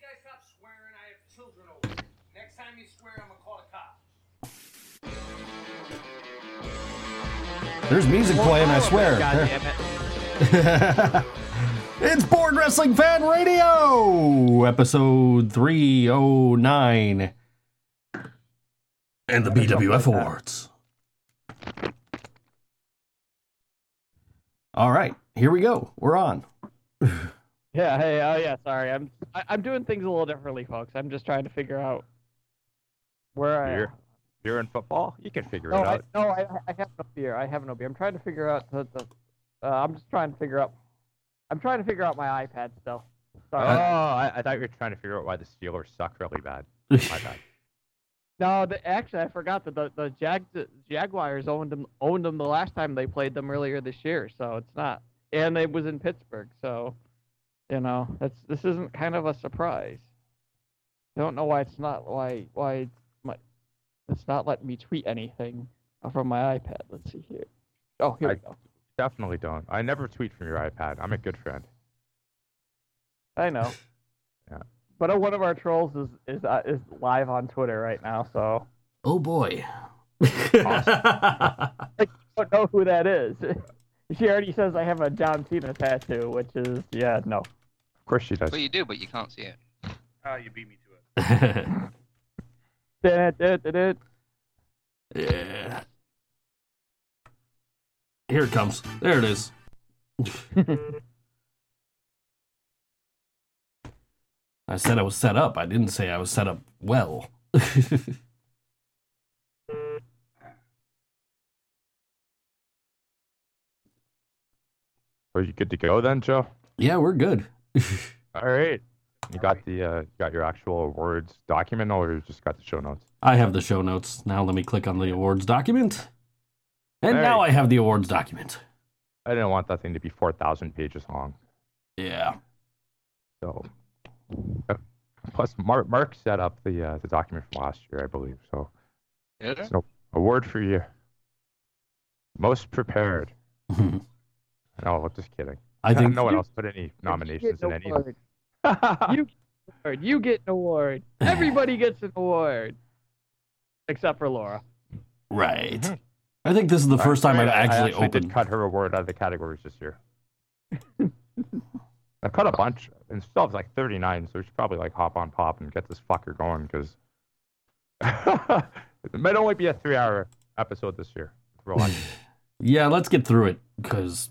guys stop swearing? I have children over. Next time you swear, I'm gonna call the cops. There's music oh, playing, I oh, swear. God damn it. it's Board Wrestling Fan Radio, episode 309, and the BWF Awards. All right, here we go. We're on. Yeah, hey, oh yeah, sorry. I'm I, I'm doing things a little differently, folks. I'm just trying to figure out where I You're, you're in football. You can figure No, it I, out. no, I, I have no beer. I have no beer. I'm trying to figure out the, the uh, I'm just trying to figure out I'm trying to figure out my iPad still. Oh, Sorry. I, I thought you were trying to figure out why the Steelers suck really bad. My bad. No, the, actually, I forgot that the the Jag the Jaguars owned them owned them the last time they played them earlier this year, so it's not. And it was in Pittsburgh, so you know that's this isn't kind of a surprise. I don't know why it's not why why my it's not letting me tweet anything from my iPad. Let's see here. Oh, here we go. Definitely don't. I never tweet from your iPad. I'm a good friend. I know. Yeah. But uh, one of our trolls is is uh, is live on Twitter right now, so Oh boy. I don't know who that is. She already says I have a John Cena tattoo, which is yeah, no. Of course she does. Well, you do, but you can't see it. Ah, you beat me to it. Yeah. Here it comes. There it is. I said I was set up. I didn't say I was set up well. Are you good to go then, Joe? yeah, we're good. All right. You got the uh, you got your actual awards document, or you just got the show notes? I have the show notes. Now let me click on the awards document. And All now right. I have the awards document. I didn't want that thing to be four thousand pages long. Yeah. So, uh, plus Mark Mark set up the uh, the document from last year, I believe. So, Did it? So- award for you. Most prepared. No, I'm just kidding. I think no one You- else put any nominations in an any. of. You get an award. You get an award. Everybody gets an award, except for Laura. right. Mhm. I think this is the first time I've actually, I actually, did cut her award out of the categories this year. I cut a bunch, and still have like 39, so we should probably like hop on pop and get this fucker going because it might only be a three-hour episode this year. if we're lucky. Yeah, let's get through it because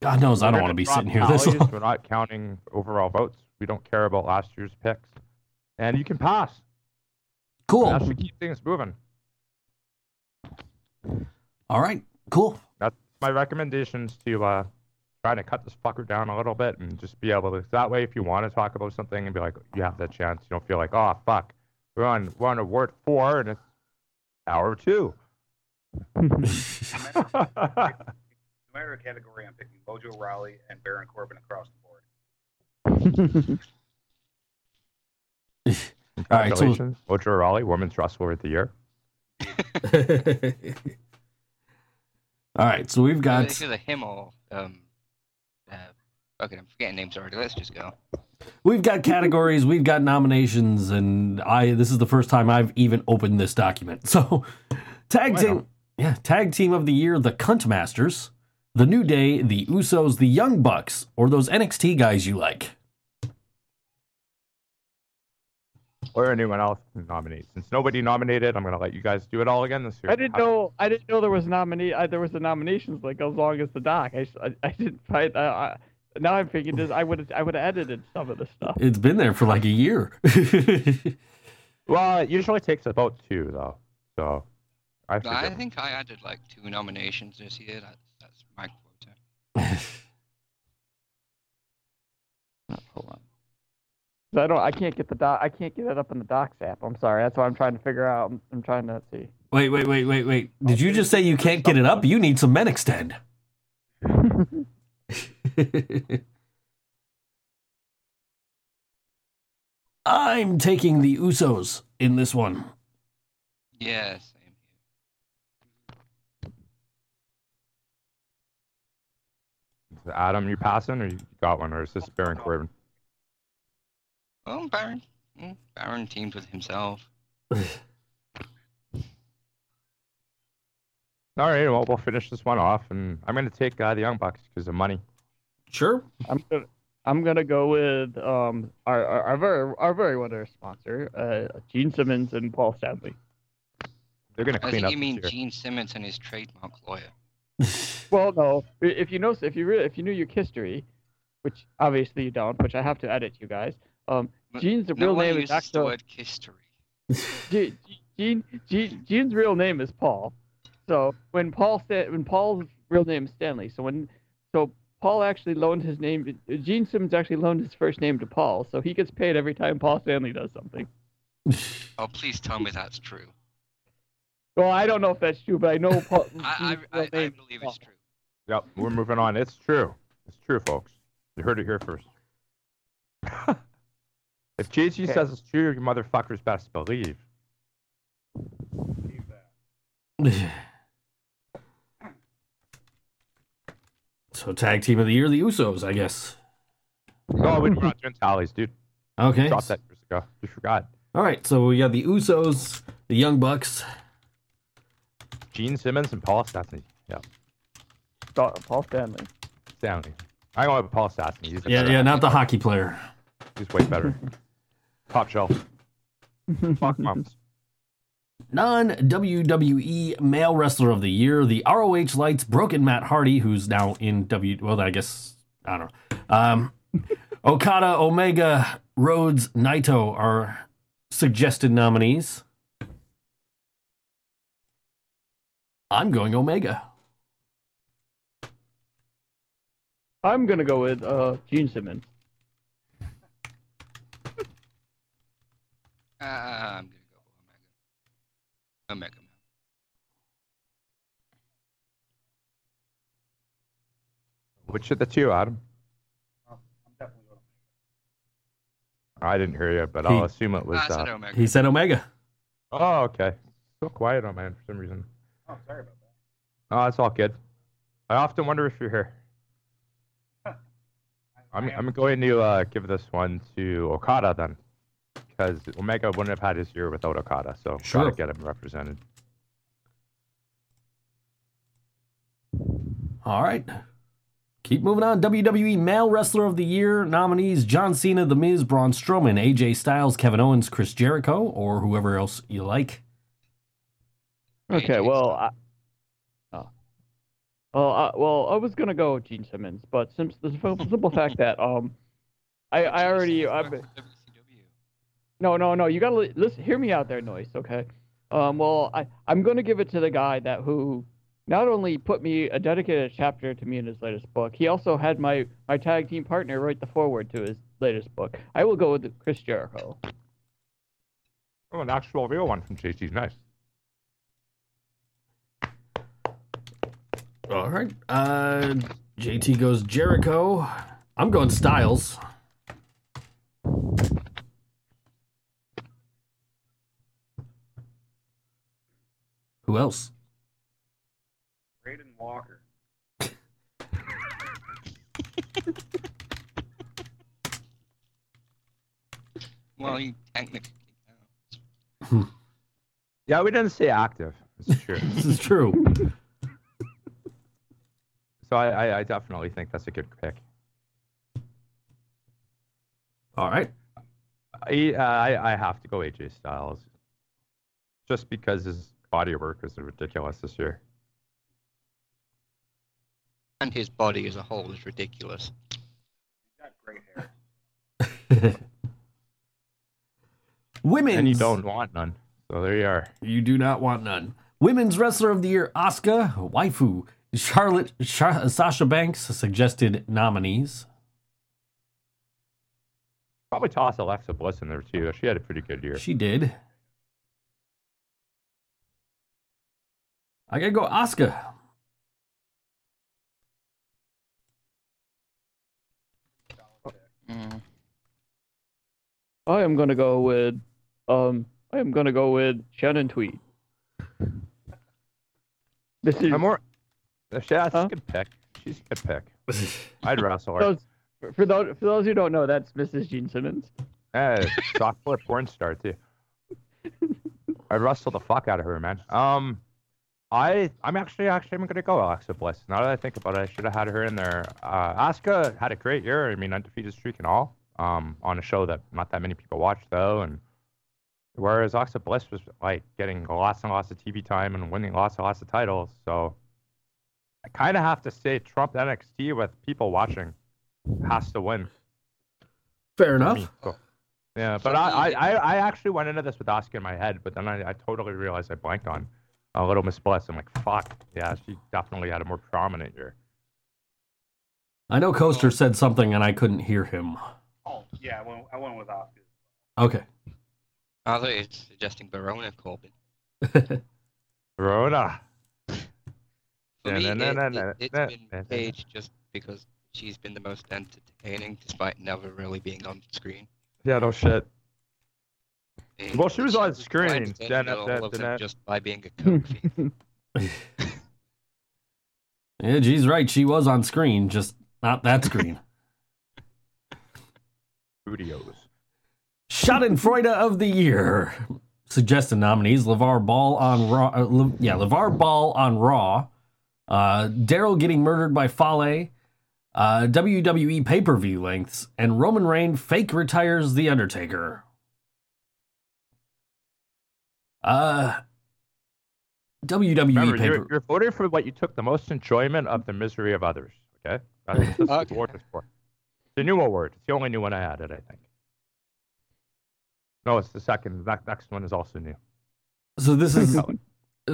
God knows I don't want to be sitting here this long. We're not counting overall votes. We don't care about last year's picks, and you can pass. Cool. That should keep things moving. All right. Cool. That's my recommendations to uh, try to cut this fucker down a little bit and just be able to. That way, if you want to talk about something and be like, you have that chance. You don't feel like, oh fuck, we're on we're on award four and it's hour two. No matter the category, I'm picking Mojo Rawley and Baron Corbin across the board. All right. So, Mojo Rawley, Women's Wrestler of the Year. all right. So we've got It's either him or um. Uh, okay, I'm forgetting names already. Let's just go. we've got categories. We've got nominations, and I. This is the first time I've even opened this document. So, tag team. Yeah, tag team of the year: the Cunt Masters, the New Day, the Usos, the Young Bucks, or those NXT guys you like. Or anyone else can nominate. Since nobody nominated, I'm gonna let you guys do it all again this year. I didn't know. I didn't know there was nominee. I, uh, there was the nominations like as long as the doc. I didn't find. I, I, now I'm thinking this. I would I would have edited some of the stuff. It's been there for like a year. Well, it usually takes about two though. So I, No, I think I added like two nominations this year. That's that's my quota. Hold on. 'Cause I don't. I can't get the doc. I can't get it up in the docs app. I'm sorry. That's what I'm trying to figure out. I'm, I'm trying to see. wait, wait, wait, wait, wait. Did you just say you can't get it up? You need some men extend. I'm taking the Usos in this one. Yeah, same here. Adam, you passing or you got one, or is this Baron Corbin? Oh, Baron. mm, Baron teamed with himself. All right, well, we'll finish this one off, and I'm going to take uh, the Young Bucks because of money. Sure. I'm gonna I'm gonna go with um our our, our very our very wonderful sponsor, uh, Gene Simmons and Paul Stanley. They're going to I clean think up you mean this year. Gene Simmons and his trademark lawyer. Well, no, if you know if you re- if you knew your history, which obviously you don't, which I have to edit you guys. Um, But Gene's no real name is the actually word history. Gene, Gene, Gene, Gene's real name is Paul. So when Paul said, when Paul's real name is Stanley, so when so Paul actually loaned his name. Gene Simmons actually loaned his first name to Paul, so he gets paid every time Paul Stanley does something. Oh, please tell me that's true. Well, I don't know if that's true, but I know Paul. I, I, I, I believe Paul. it's oh. true. Yep, we're moving on. It's true. It's true, folks. You heard it here first. if JG Okay. says it's true, you motherfuckers best believe. Leave that. so tag team of the year, the Usos, I guess. No, we're not doing tallies, dude. Okay. Dropped that years ago. You forgot. All right. So we got the Usos, the Young Bucks. Gene Simmons and Paul Stastny. Yeah, Paul Paul Stanley. Stanley. I go with Paul Stastny. He's Yeah, yeah, not the hockey player. He's way better. Top shelf. Fuck mums. Non WWE male wrestler of the year, the ROH Lights Broken Matt Hardy, who's now in W. Well, I guess I don't know. Um, Okada, Omega, Rhodes, Naito are suggested nominees. I'm going Omega. I'm gonna go with uh, Gene Simmons. Uh, I'm gonna go Omega. Omega. man. Which of the two, Adam? I'm definitely going I didn't hear you, but He- I'll assume it was. I said Uh, Omega. He said Omega. oh, okay. So quiet on man for some reason. Oh, sorry about that. Oh, it's all good. I often wonder if you're here. I- I'm, I am- I'm going to uh, give this one to Okada then, because Omega wouldn't have had his year without Okada, so Sure. gotta get him represented. All right. Keep moving on. WWE Male Wrestler of the Year nominees John Cena, The Miz, Braun Strowman, AJ Styles, Kevin Owens, Chris Jericho, or whoever else you like. Okay, AJ well, I, oh, well, I, well, I was gonna go with Gene Simmons, but since the simple, simple fact that um, I, I already, I've, WCW. no, no, no, you gotta li- listen, hear me out there, noise, okay? Um, well, I, I'm gonna give it to the guy that who not only put me a dedicated chapter to me in his latest book, he also had my my tag team partner write the foreword to his latest book. I will go with Chris Jericho. Oh, an actual real one from JT's nice. All right. Uh, JT goes Jericho. I'm going Styles. Who else? Braden Walker. Well, you technically. Yeah, we didn't say active. It's true. This is true. So I, I, I definitely think that's a good pick. All right. I, uh, I, I have to go AJ Styles, just because his body work was ridiculous this year. And his body as a whole is ridiculous. He's got great hair. Women's. And you don't want none. So there you are. You do not want none. Women's Wrestler of the Year, Asuka, Waifu, Charlotte, Sha- Sasha Banks, suggested nominees. Probably toss Alexa Bliss in there too. She had a pretty good year. She did. I gotta go Asuka. Mm. I am gonna go with um, I am gonna go with Shannon Tweed. This is I'm more. That's a Huh? good pick. She's a good pick. I'd wrestle her. those, for those for those who don't know, that's Mrs. Gene Simmons. Yeah, softcore porn star too. I wrestled the fuck out of her, man. Um, I I'm actually actually I'm gonna go Alexa Bliss. Now that I think about it, I should have had her in there. Uh, Asuka had a great year. I mean, undefeated streak and all. Um, on a show that not that many people watch though, and whereas Alexa Bliss was like getting lots and lots of TV time and winning lots and lots of titles. So I kind of have to say Trump NXT with people watching has to win. Fair for enough. me. So, yeah, but I, I, I I actually went into this with Asuka in my head, but then I, I totally realized I blanked on a little Miss Bliss. I'm like, fuck, yeah, she definitely had a more prominent year. I know Coaster said something and I couldn't hear him. Oh, yeah, I went, I went with Asuka. Okay. I thought you were suggesting Verona Corbin. Verona. For me, Na- na- na- it, na- it, na- has been na- na- Paige just because she's been the most entertaining despite never really being on screen. Yeah, no shit. And Well, she was on quite screen, entertaining then- all then- of them just by being a coke fiend. Yeah, G's right. She was on screen, just not that screen. Studios. Schadenfreude of the year. Suggested nominees: LeVar Ball on Raw. Uh, Le- yeah, LeVar Ball on Raw. Uh, Daryl getting murdered by Fale. Uh, WWE pay per view lengths and Roman Reigns fake retires the Undertaker. Uh, WWE Remember, pay you're, you're voting for what you took the most enjoyment of the misery of others. Okay, that's what this Okay. award is for. It's a new award. It's the only new one I added, I think. No, it's the second. That next one is also new. So this is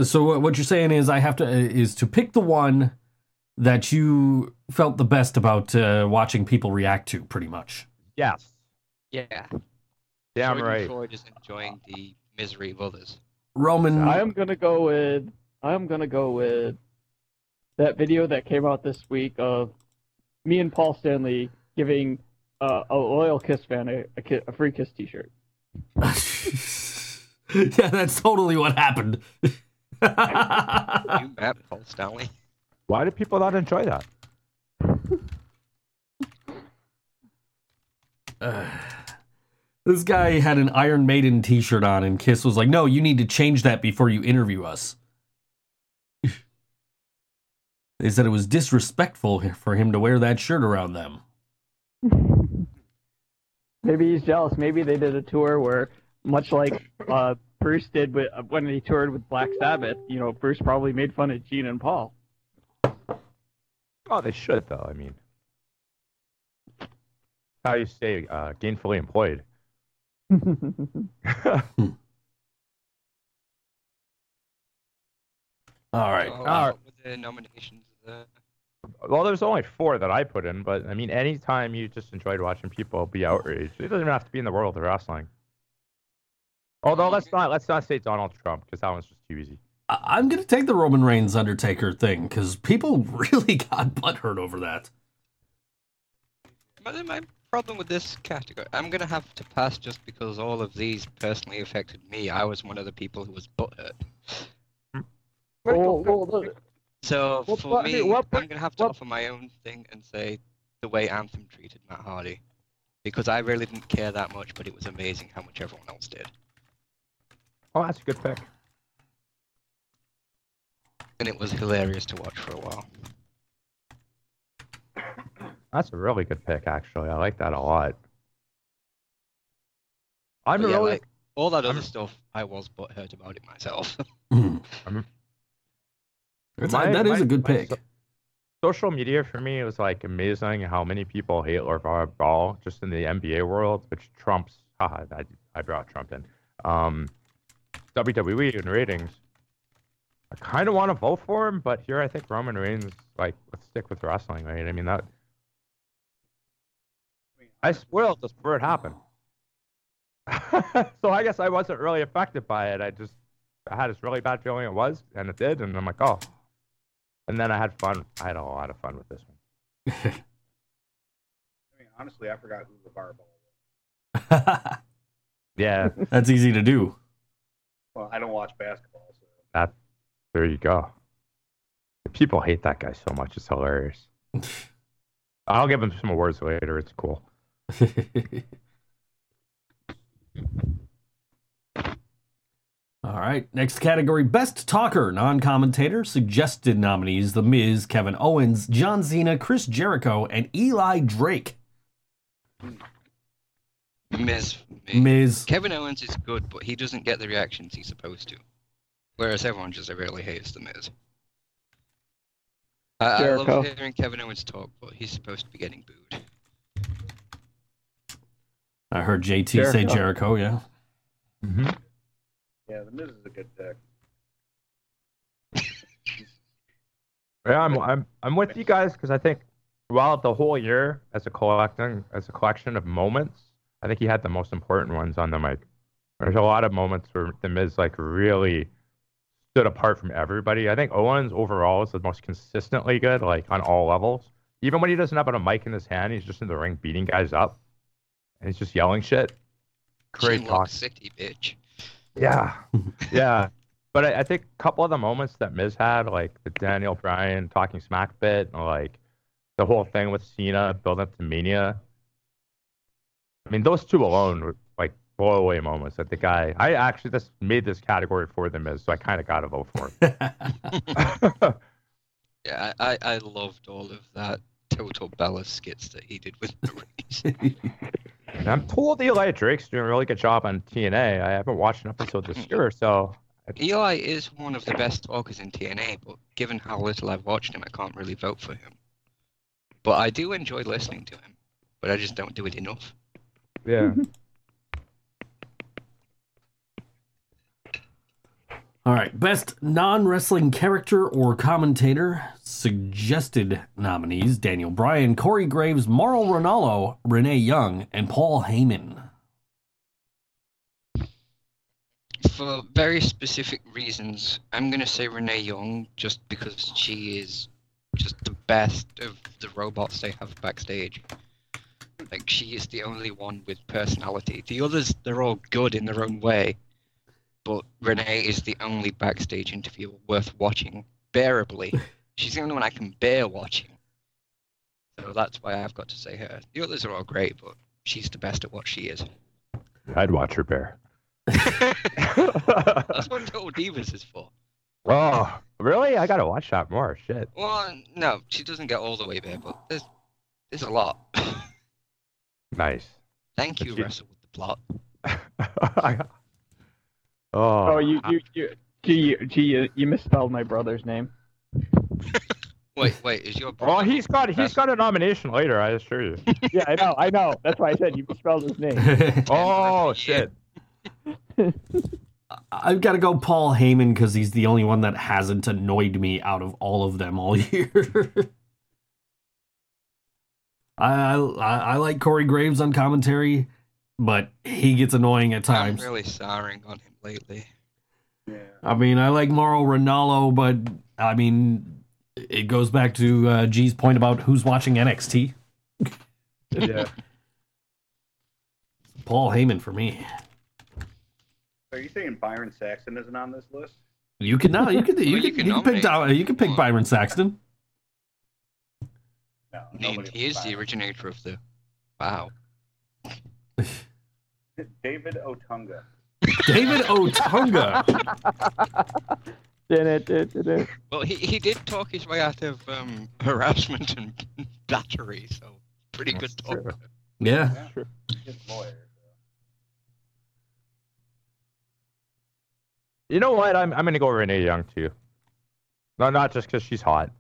so what- what you're saying is I have to is to pick the one that you felt the best about uh, watching people react to, pretty much. Yes. yeah. Damn Freud right. Freud is enjoying the misery of others. Roman, I am gonna go with I'm gonna go with that video that came out this week of me and Paul Stanley giving uh, a loyal Kiss fan a, a, ki- a free Kiss T-shirt. yeah, that's totally what happened. You met Paul Stanley. Why do people not enjoy that? Uh, this guy had an Iron Maiden T-shirt on, and Kiss was like, "No, you need to change that before you interview us." they said it was disrespectful for him to wear that shirt around them. Maybe he's jealous. Maybe they did a tour where, much like uh, Bruce did with, when he toured with Black Sabbath, you know, Bruce probably made fun of Gene and Paul. Oh, they should though. I mean, how you say uh, gainfully employed. All right. So, All uh, what the nominations there? well, there's only four that I put in, but I mean, anytime you just enjoyed watching people be outraged, it doesn't even have to be in the world of wrestling. Although let's not let's not say Donald Trump because that one's just too easy. I- I'm gonna take the Roman Reigns Undertaker thing because people really got butthurt over that. My, my problem with this category, I'm gonna have to pass just because all of these personally affected me. I was one of the people who was butthurt. Oh, well, well, look, So for part- me, what I'm gonna have to what- offer my own thing and say the way Anthem treated Matt Hardy, because I really didn't care that much, but it was amazing how much everyone else did, Oh, that's a good pick. and it was hilarious to watch for a while. That's a really good pick, actually. I like that a lot. I'm But yeah, really like, all that other I'm- stuff, I was butthurt about it myself. That's, My- that is my- a good pick. so- social media for me was like amazing how many people hate LeVar Ball just in the NBA world, which trumps. Haha, I, I brought Trump in. Um, WWE and ratings. I kind of want to vote for him, but here I think Roman Reigns. Like, let's stick with wrestling, right? I mean that. I spoiled this before it happened. so I guess I wasn't really affected by it. I just I had this really bad feeling it was, and it did, and I'm like, oh. And then I had fun. I had a lot of fun with this one. I mean, honestly, I forgot who the Ball was. Yeah, That's easy to do. Well, I don't watch basketball. So. That there you go. People hate that guy so much; it's hilarious. I'll give him some awards later. It's cool. All right, next category Best Talker, Non Commentator, Suggested nominees The Miz, Kevin Owens, John Cena, Chris Jericho, and Eli Drake. Miz. for me. Miz. Kevin Owens is good, but he doesn't get the reactions he's supposed to. Whereas everyone just really hates the Miz. I, I love hearing Kevin Owens talk, but he's supposed to be getting booed. I heard JT say Jericho. Jericho, yeah. Mm-hmm. Yeah, the Miz is a good pick. Yeah, I'm I'm I'm with you guys because I think throughout the whole year as a collecting as a collection of moments, I think he had the most important ones on the mic. There's a lot of moments where the Miz like really stood apart from everybody. I think Owens overall is the most consistently good, like on all levels. Even when he doesn't have a mic in his hand, he's just in the ring beating guys up, and he's just yelling shit. Great Shinlock talk. City, bitch. Yeah, yeah. But I, I think a couple of the moments that Miz had, like the Daniel Bryan talking smack bit, or like the whole thing with Cena building up to Mania. I mean, those two alone were like blow away moments. That the guy, I actually just made this category for them as, so I kind of got to vote for it. Yeah, I, I, I loved all of that Total Bella skits that he did with Maurice. And I'm told Eli Drake's doing a really good job on TNA. I haven't watched an episode this year, so Eli is one of the best talkers in TNA, but given how little I've watched him, I can't really vote for him. But I do enjoy listening to him, but I just don't do it enough. Yeah. Mm-hmm. All right. Best non wrestling character or commentator. Suggested nominees Daniel Bryan, Corey Graves, Mauro Ranallo, Renee Young, and Paul Heyman. For very specific reasons, I'm going to say Renee Young just because she is just the best of the robots they have backstage. Like, she is the only one with personality. The others, they're all good in their own way. But Renee is the only backstage interviewer worth watching bearably. She's the only one I can bear watching. So that's why I've got to say her. The others are all great, but she's the best at what she is. I'd watch her bear. That's what Total Divas is for. oh, really? I gotta watch that more. Shit. Well, no, she doesn't get all the way there, but there's there's a lot. Nice. Thank you, But she- Wrestle with the Plot. oh, Oh, you you you gee you, gee, you, you misspelled my brother's name. Wait, wait, is your Well, brother? he's got he's got a nomination later. I assure you. Yeah, I know, I know. That's why I said you misspelled his name. Oh shit. I've got to go Paul Heyman because he's the only one that hasn't annoyed me out of all of them all year. I, I I like Corey Graves on commentary, but he gets annoying at times. I'm times. really souring on him lately. Yeah. I mean, I like Mauro Ranallo, but I mean, it goes back to uh, G's point about who's watching NXT. Yeah. Paul Heyman for me. Are you saying Byron Saxton isn't on this list? You can now you can you, Well, can, you can you can pick nominate Dow- you can pick. Byron Saxton. No. He, he is the originator of the. Wow. David Otunga. David Otunga. Well, he, he did talk his way out of um, harassment and battery, so pretty good That's true. talk. Yeah. Yeah. He's a lawyer. You know what? I'm I'm gonna go Renee Young too. No, not just because she's hot.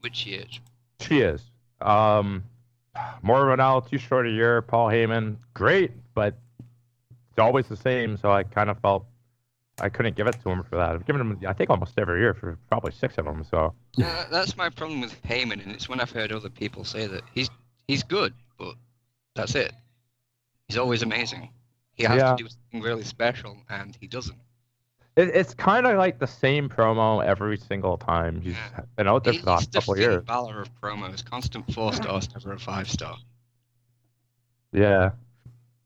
Which he is. She is. Um, Mauro Ranallo, too short a year. Paul Heyman, great, but it's always the same. So I kind of felt I couldn't give it to him for that. I've given him, I think, almost every year for probably six of them. So Uh, that's my problem with Heyman, and it's when I've heard other people say that he's he's good, but that's it. He's always amazing. He has Yeah. to do something really special, and he doesn't. It, it's kind of like the same promo every single time. He's Yeah. been out there for the he's last couple of Finn years. Balor of promos, constant four stars, never a five star. Yeah.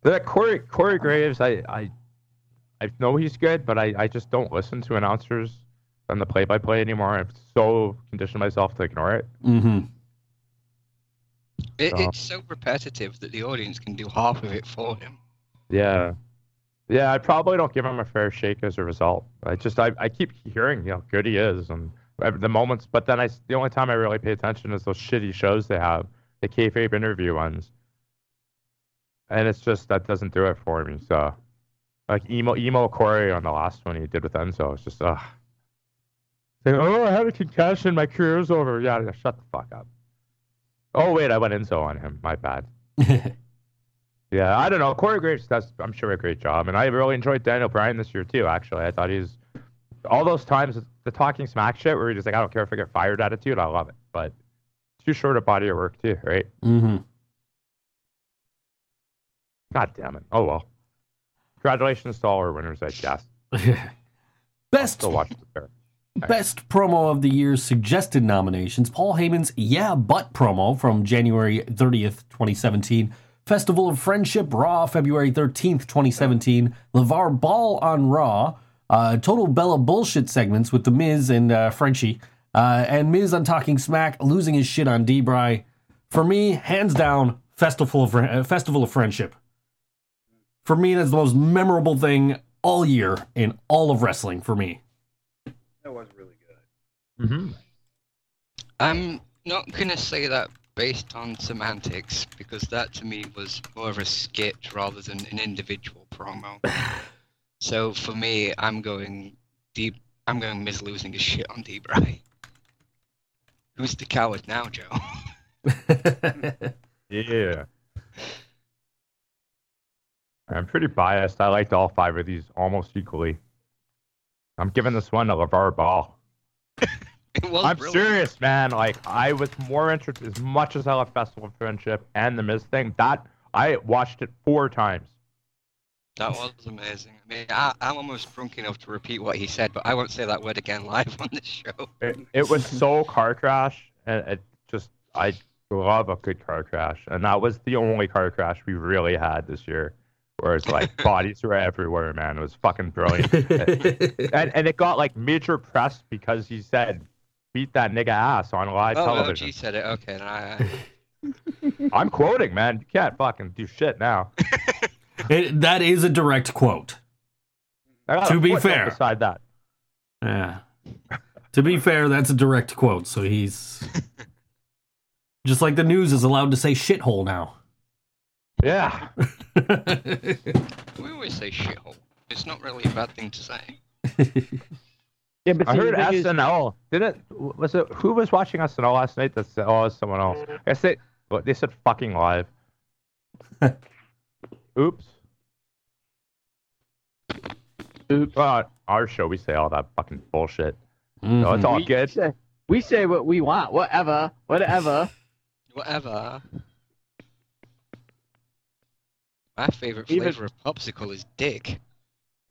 That Corey Corey Graves, I I I know he's good, but I, I just don't listen to announcers on the play by play anymore. I've so conditioned myself to ignore it. Mm-hmm. It, So- It's so repetitive that the audience can do half of it for him. Yeah. Yeah, I probably don't give him a fair shake as a result. I just I, I keep hearing how good he is and the moments, but then I the only time I really pay attention is those shitty shows they have, the kayfabe interview ones, and it's just that doesn't do it for me. So, like emo emo Corey on the last one he did with Enzo, it's just ugh. Saying, oh, I had a concussion, my career's over. Yeah, shut the fuck up. Oh wait, I went Enzo on him. My bad. Yeah, I don't know. Corey Graves does, I'm sure, a great job, and I really enjoyed Daniel Bryan this year too. Actually, I thought he's all those times the talking smack shit where he's just like, I don't care if I get fired attitude. I love it, but too short a body of work too, right? hmm God damn it. Oh well. Congratulations to all our winners, I guess. Best watch the fair. Best promo of the year suggested nominations Paul Heyman's Yeah But promo from January 30th, 2017. Festival of Friendship Raw, February 13th, 2017. LeVar Ball on Raw. Uh, total Bella bullshit segments with The Miz and uh, Frenchie. Uh, and Miz on Talking Smack, losing his shit on D-Bry. For me, hands down, Festival of, uh, Festival of Friendship. For me, that's the most memorable thing all year in all of wrestling for me. That was really good. Mm-hmm. I'm not gonna say that based on semantics because that to me was more of a skit rather than an individual promo. so for me, I'm going deep. I'm going Miz losing his shit on D-Bry. Who's the coward now, Joe? Yeah. I'm pretty biased. I liked all five of these almost equally. I'm giving this one to LeVar Ball. It was I'm brilliant. serious, man. Like I was more interested as much as I love Festival of Friendship and the Miz thing. That I watched it four times. That was amazing. I mean, I, I'm almost drunk enough to repeat what he said, but I won't say that word again live on this show. It, it was so car crash, and it just I love a good car crash, and that was the only car crash we really had this year. Where it's like bodies were everywhere, man. It was fucking brilliant, and and it got like major press because he said, "Beat that nigga ass" on live Oh, television. OG said it. Okay, then I, I- I'm quoting, man. You can't fucking do shit now. It, that is a direct quote. To be fair. beside that. Yeah. to be fair, that's a direct quote, so he's just like the news is allowed to say shithole now. Yeah. we always say shithole. It's not really a bad thing to say. Yeah, but I see, heard the thing is- Didn't was it who was watching SNL last night? That's oh, it was someone else. I guess they they said fucking live. Oops. Oops. Well, our show we say all that fucking bullshit. No, Mhm. it's all we good. Say, we say what we want, whatever, whatever. Whatever. My favorite Even- flavor of popsicle is dick.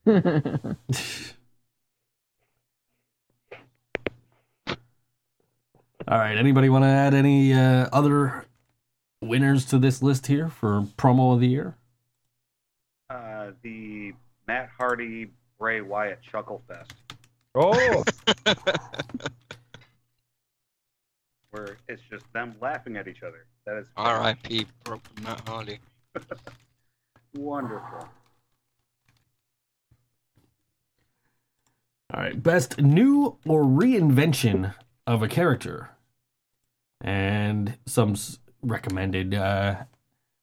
All right. Anybody want to add any uh, other winners to this list here for promo of the year? Uh, the Matt Hardy Bray Wyatt Chuckle Fest, Oh, where it's just them laughing at each other. That is R.I.P. Broken Matt Hardy. wonderful. All right. Best new or reinvention of a character. And some recommended uh,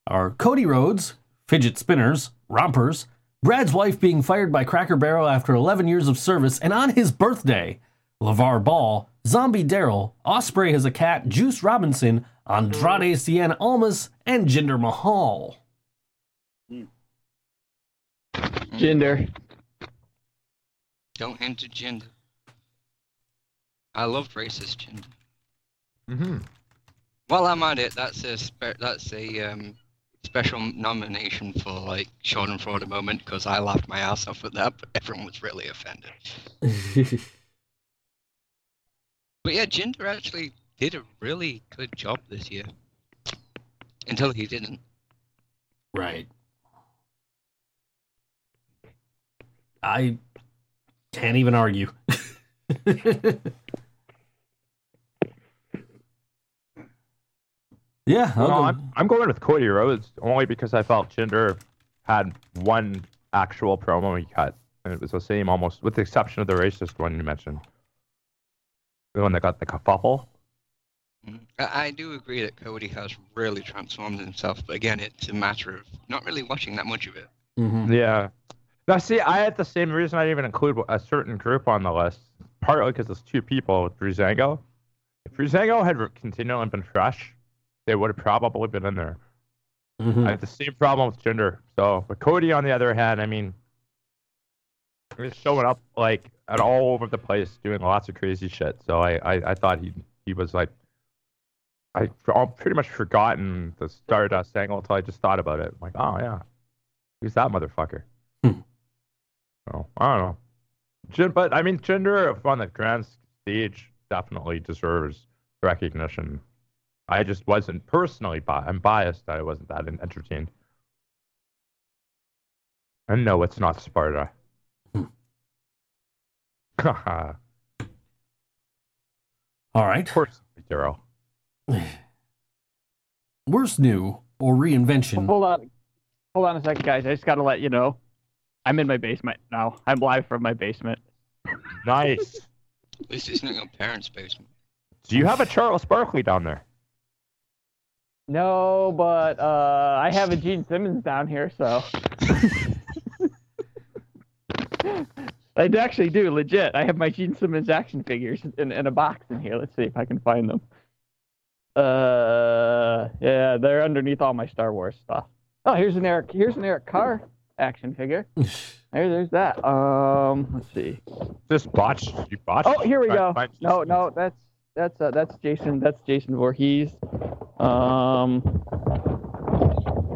are Cody Rhodes, fidget spinners, rompers, Brad's wife being fired by Cracker Barrel after 11 years of service, and on his birthday, LeVar Ball, Zombie Daryl, Osprey has a cat, Juice Robinson, Andrade Cien Almas, and Jinder Mahal. Jinder. Don't enter gender. I loved racist Jinder. hmm While I'm at it, that's a spe- that's a um, special nomination for like the moment because I laughed my ass off at that, but everyone was really offended. But yeah, Jinder actually did a really good job this year. Until he didn't. Right. I can't even argue. yeah, I'll no, go- I'm I'm going with Cody Rhodes only because I felt Jinder had one actual promo he cut, and it was the same almost, with the exception of the racist one you mentioned. The one that got the kerfuffle. Mm. I, I do agree that Cody has really transformed himself, but again, it's a matter of not really watching that much of it. hmm Yeah. Now, see, I had the same reason I didn't even include a certain group on the list, partly because it's two people with Breezango. If Breezango had continually been fresh, they would have probably been in there. hmm I have the same problem with Jinder. So, but Cody, on the other hand, I mean, he's showing up like at all over the place, doing lots of crazy shit. So I, I, I thought he he was like, I I'll pretty much forgotten the Stardust angle until I just thought about it. I'm like, oh yeah, who's that motherfucker? Hmm. So I don't know. Gen- but I mean, Jinder on the grand stage definitely deserves recognition. I just wasn't personally bi- I'm biased that I wasn't that entertained. And no, it's not Sparta. of All right. Of course, Daryl. Worst new or reinvention. Hold on, hold on a second, guys. I just gotta let you know, I'm in my basement now. I'm live from my basement. Nice. At least it's not your parents' basement. Do you have a Charles Barkley down there? No, but uh, I have a Gene Simmons down here, so. I actually do, legit. I have my Gene Simmons action figures in, in a box in here. Let's see if I can find them. Uh, yeah, they're underneath all my Star Wars stuff. Oh, here's an Eric. Here's an Eric Carr action figure. There, there's that. Um, let's see. Just botched. You botched. Oh, here we go. No, no, that's that's uh, that's Jason. That's Jason Voorhees. Um,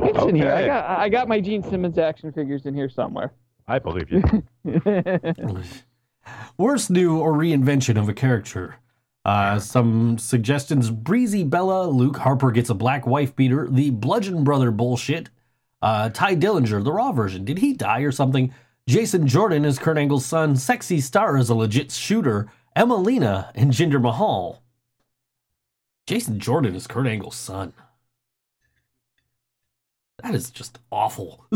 it's in here. I got I got my Gene Simmons action figures in here somewhere. I believe you. Worst new or reinvention of a character. Uh, some suggestions: Breezy Bella, Luke Harper gets a black wife beater, the Bludgeon Brother bullshit. Uh, Tye Dillinger, the Raw version. Did he die or something? Jason Jordan is Kurt Angle's son. Sexy Star is a legit shooter. Emmalina and Jinder Mahal. Jason Jordan is Kurt Angle's son. That is just awful.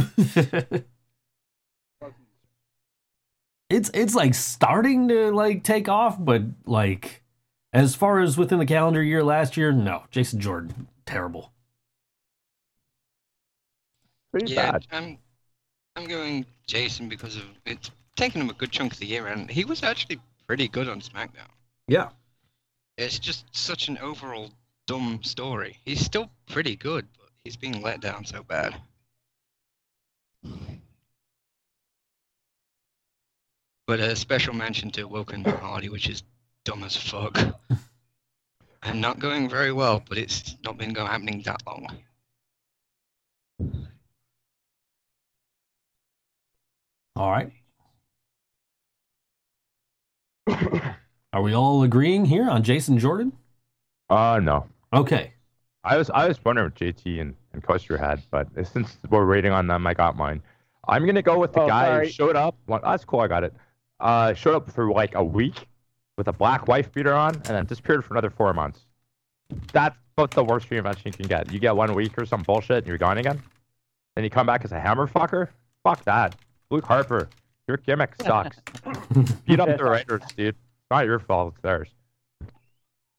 it's it's like starting to like take off, but like as far as within the calendar year last year, no. Jason Jordan, terrible. Pretty Yeah, bad. I'm I'm going Jason because of it's taken him a good chunk of the year, and he was actually pretty good on SmackDown. Yeah. It's just such an overall dumb story. He's still pretty good, but he's being let down so bad. But a special mention to Woken Hardy, which is dumb as fuck. and not going very well, but it's not been go- happening that long. All right. Are we all agreeing here on Jason Jordan? Uh no. Okay. I was I was wondering what JT and, and Coaster had, but since we're waiting on them, I got mine. I'm gonna go with the Oh, guy sorry. who showed up. Well, that's cool. I got it. Uh, showed up for like a week with a black wife beater on, and then disappeared for another four months. That's about the worst reinvention you can get. You get one week or some bullshit, and you're gone again. Then you come back as a hammer fucker. Fuck that. Luke Harper, your gimmick sucks. Beat up the writers, dude. It's not your fault. It's theirs.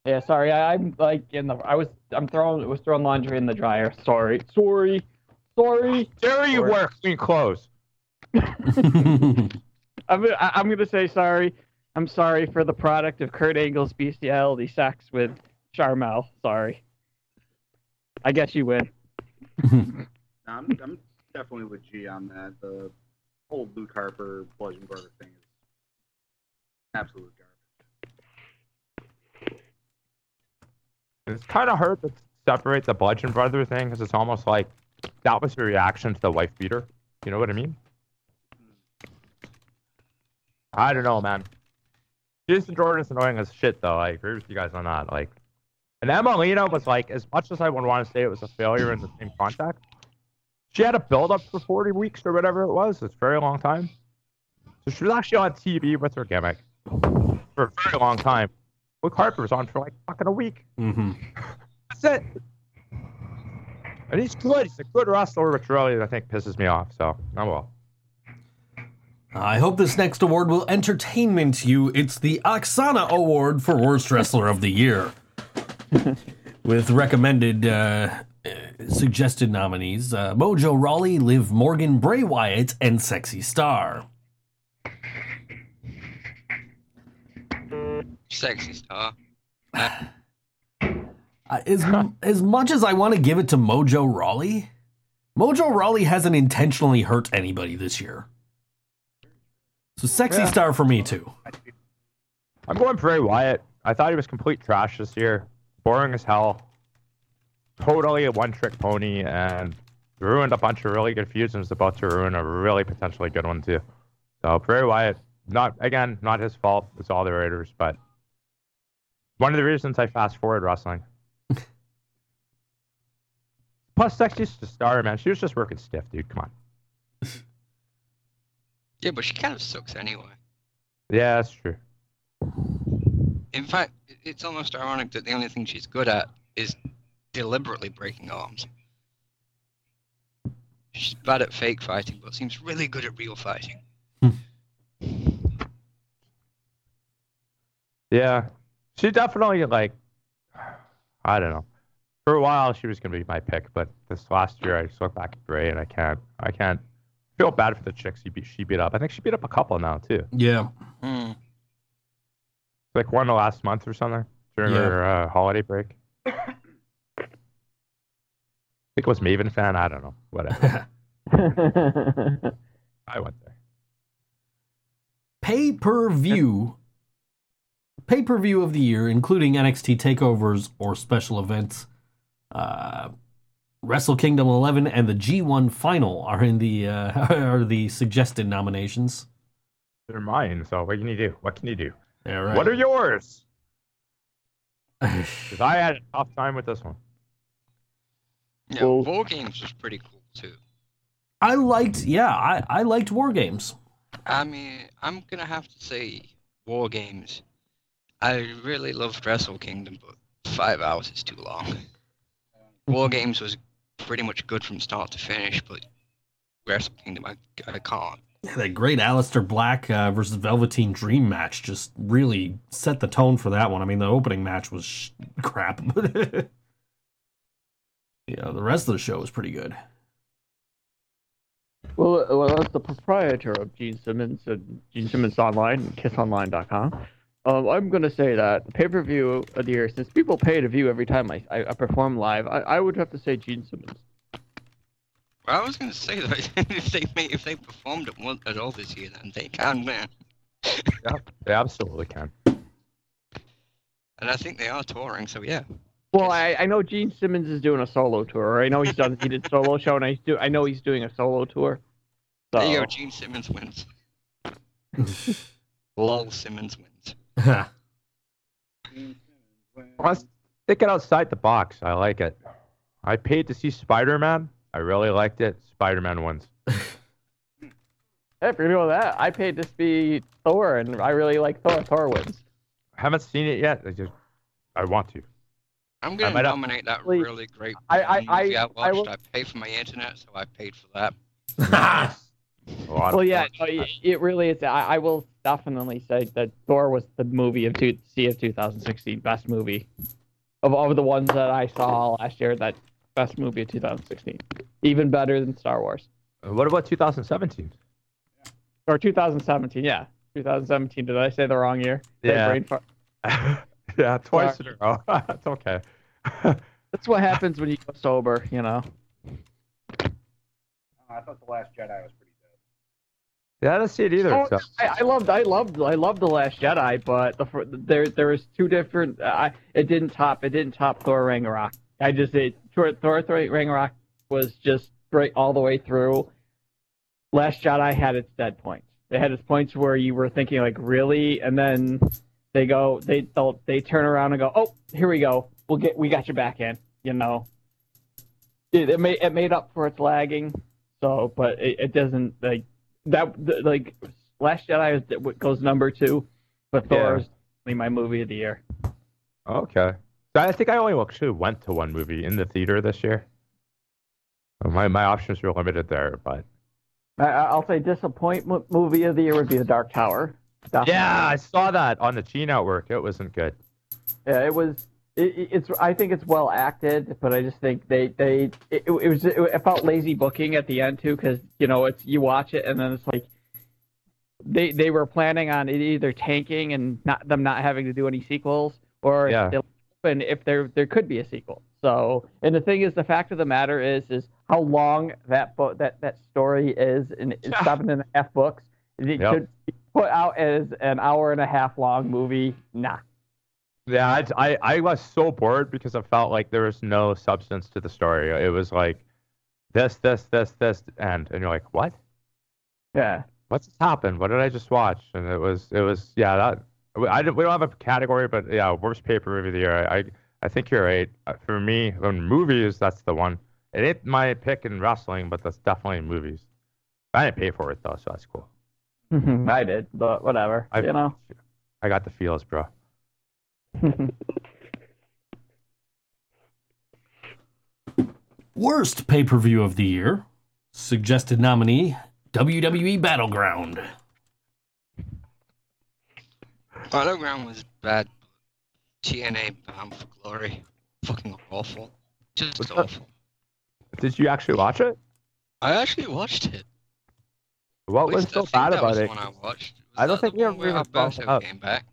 Yeah, sorry. I, I'm like in the. I was. I'm throwing. Was throwing laundry in the dryer. Sorry. Sorry. Sorry. Dare you Or- wear clean clothes? I'm. I- I'm gonna say sorry. I'm sorry for the product of Kurt Angle's bestiality sex with Charmel. Sorry. I guess you win. No, I'm, I'm definitely with G on that. The whole Luke Harper Bludgeon Brother thing is absolute garbage. It's kind of hard to separate the Bludgeon Brother thing because it's almost like that was the reaction to the wife beater. You know what I mean? Hmm. I don't know, man. Jason Jordan's annoying as shit, though. I agree with you guys on that. Like, and Emmalina was like, as much as I would want to say it was a failure in the same context, she had a build up for 40 weeks or whatever it was. It's a very long time. So she was actually on TV with her gimmick for a very long time. Luke Harper was on for like fucking a week. hmm That's it. And he's good. He's a good wrestler, which really I think pisses me off. So, oh well. I hope this next award will entertainment you. It's the Oksana Award for Worst Wrestler of the Year. With recommended uh, suggested nominees uh, Mojo Rawley, Liv Morgan, Bray Wyatt, and Sexy Star. Sexy star. Uh, as, as much as I want to give it to Mojo Rawley, Mojo Rawley hasn't intentionally hurt anybody this year. So Sexy Yeah. Star for me too. I'm going Bray Wyatt. I thought he was complete trash this year. Boring as hell. Totally a one trick pony and ruined a bunch of really good is about to ruin a really potentially good one too. So Bray Wyatt, not again, not his fault. It's all the Raiders, but one of the reasons I fast forward wrestling. Plus, Sexy Star, man, she was just working stiff, dude. Come on. Yeah, but she kind of sucks anyway. Yeah, that's true. In fact, it's almost ironic that the only thing she's good at is deliberately breaking arms. She's bad at fake fighting, but seems really good at real fighting. Yeah, she definitely like. I don't know. For a while, she was gonna be my pick, but this last year, I just look back at Bray and I can't. I can't feel bad for the chicks she beat. She beat up. I think she beat up a couple now too. Yeah. Hmm. Like one the last month or something during Yeah. her uh, holiday break. I think it was Maven fan. I don't know. Whatever. I went there. Pay per view. Pay per view of the year, including NXT takeovers or special events. Uh, Wrestle Kingdom 11 and the G1 Final are in the uh, are the suggested nominations. They're mine. So what can you do? What can you do? All right. What are yours? Because I had a tough time with this one. Yeah, Well- War Games was pretty cool too. I liked, yeah, I, I liked War Games. I mean, I'm gonna have to say War Games. I really loved Wrestle Kingdom, but five hours is too long. War Games was pretty much good from start to finish, but Wrestle Kingdom, I, I can't. Yeah, that great Aleister Black uh, versus Velveteen Dream match just really set the tone for that one. I mean, the opening match was sh- crap, but yeah, the rest of the show was pretty good. Well, uh, well, as the proprietor of Gene Simmons and Gene Simmons Online and KissOnline.com, um, I'm going to say that the pay-per-view of the year, since people pay to view every time I, I, I perform live, I, I would have to say Gene Simmons. Well, I was gonna say that if they made, if they performed at, one, at all this year, then they can win, Yeah, they absolutely can. and I think they are touring. So yeah, Well, I, I know Gene Simmons is doing a solo tour. I know he's done he did solo show, and I do I know he's doing a solo tour. So there you go. Gene Simmons wins. Lol, Simmons wins. Let's take it outside the box. I like it. I paid to see Spider Man. I really liked it. Spider Man wins. Hey, for you know that, I paid to see Thor, and I really like Thor. Thor wins. I haven't seen it yet. I just I want to. I'm gonna might have- nominate that Please. really great I- I- movie I, I- I watched. will- I, pay for my internet, so I paid for that. Well, yeah, no, it, it really is. I, I will definitely say that Thor was the movie of two, see of 2016, best movie of all the ones that I saw last year. That best movie of 2016, even better than Star Wars uh, What about 2017? or 2017. Yeah, 2017. Did I say the wrong year? Yeah. yeah, twice in a row. That's okay. That's what happens when you go sober. You know. Oh, I thought the Last Jedi was pretty dope. yeah, I didn't see it either. Oh, so. I, I loved, I loved, I loved the Last Jedi, but the there there was two different. I it didn't top, it didn't top Thor Ragnarok. I just it Thor Thor, Thor Ragnarok was just great all the way through. Last Jedi had its dead points. They had its points where you were thinking like really, and then they go they they turn around and go, oh here we go, we'll get we got you back in, you know. It, it made it made up for its lagging, so but it, it doesn't like that the, like Last Jedi is goes number two, but Thor Yeah. is definitely my movie of the year. Okay. So I think I only actually went to one movie in the theater this year. My my options were limited there, but I, I'll say disappointment movie of the year would be The Dark Tower. Definitely. Yeah, I saw that on the T Network. It wasn't good. Yeah, it was. It, it- it's. I think it's well acted, but I just think they they it, it was it, it felt lazy booking at the end too, because you know it's you watch it and then it's like they they were planning on it either tanking and not them not having to do any sequels or Yeah. they'll if there there could be a sequel. So and the thing is, the fact of the matter is is how long that book that that story is in Yeah. seven and a half books. It Yep. could be put out as an hour and a half long movie. Nah. Yeah, I, I, I was so bored because I felt like there was no substance to the story. It was like this, this, this, this, and and you're like, what? Yeah. What's happened? What did I just watch? And it was, it was, yeah. That I we don't have a category, but yeah, worst paper movie of the year. I, I, I think you're right. Uh, For me, in movies, that's the one. It ain't my pick in wrestling, but that's definitely movies. I didn't pay for it though, so that's cool. I did, but whatever. I, you know. I got the feels, bro. Worst pay per view of the year. Suggested nominee WWE Battleground. Battleground was bad. TNA Bound for Glory. Fucking awful. Just What's that? awful. Did you actually watch it? I actually watched it. What was so bad about it? the I watched. Was I don't think we one ever where even followed up. came back.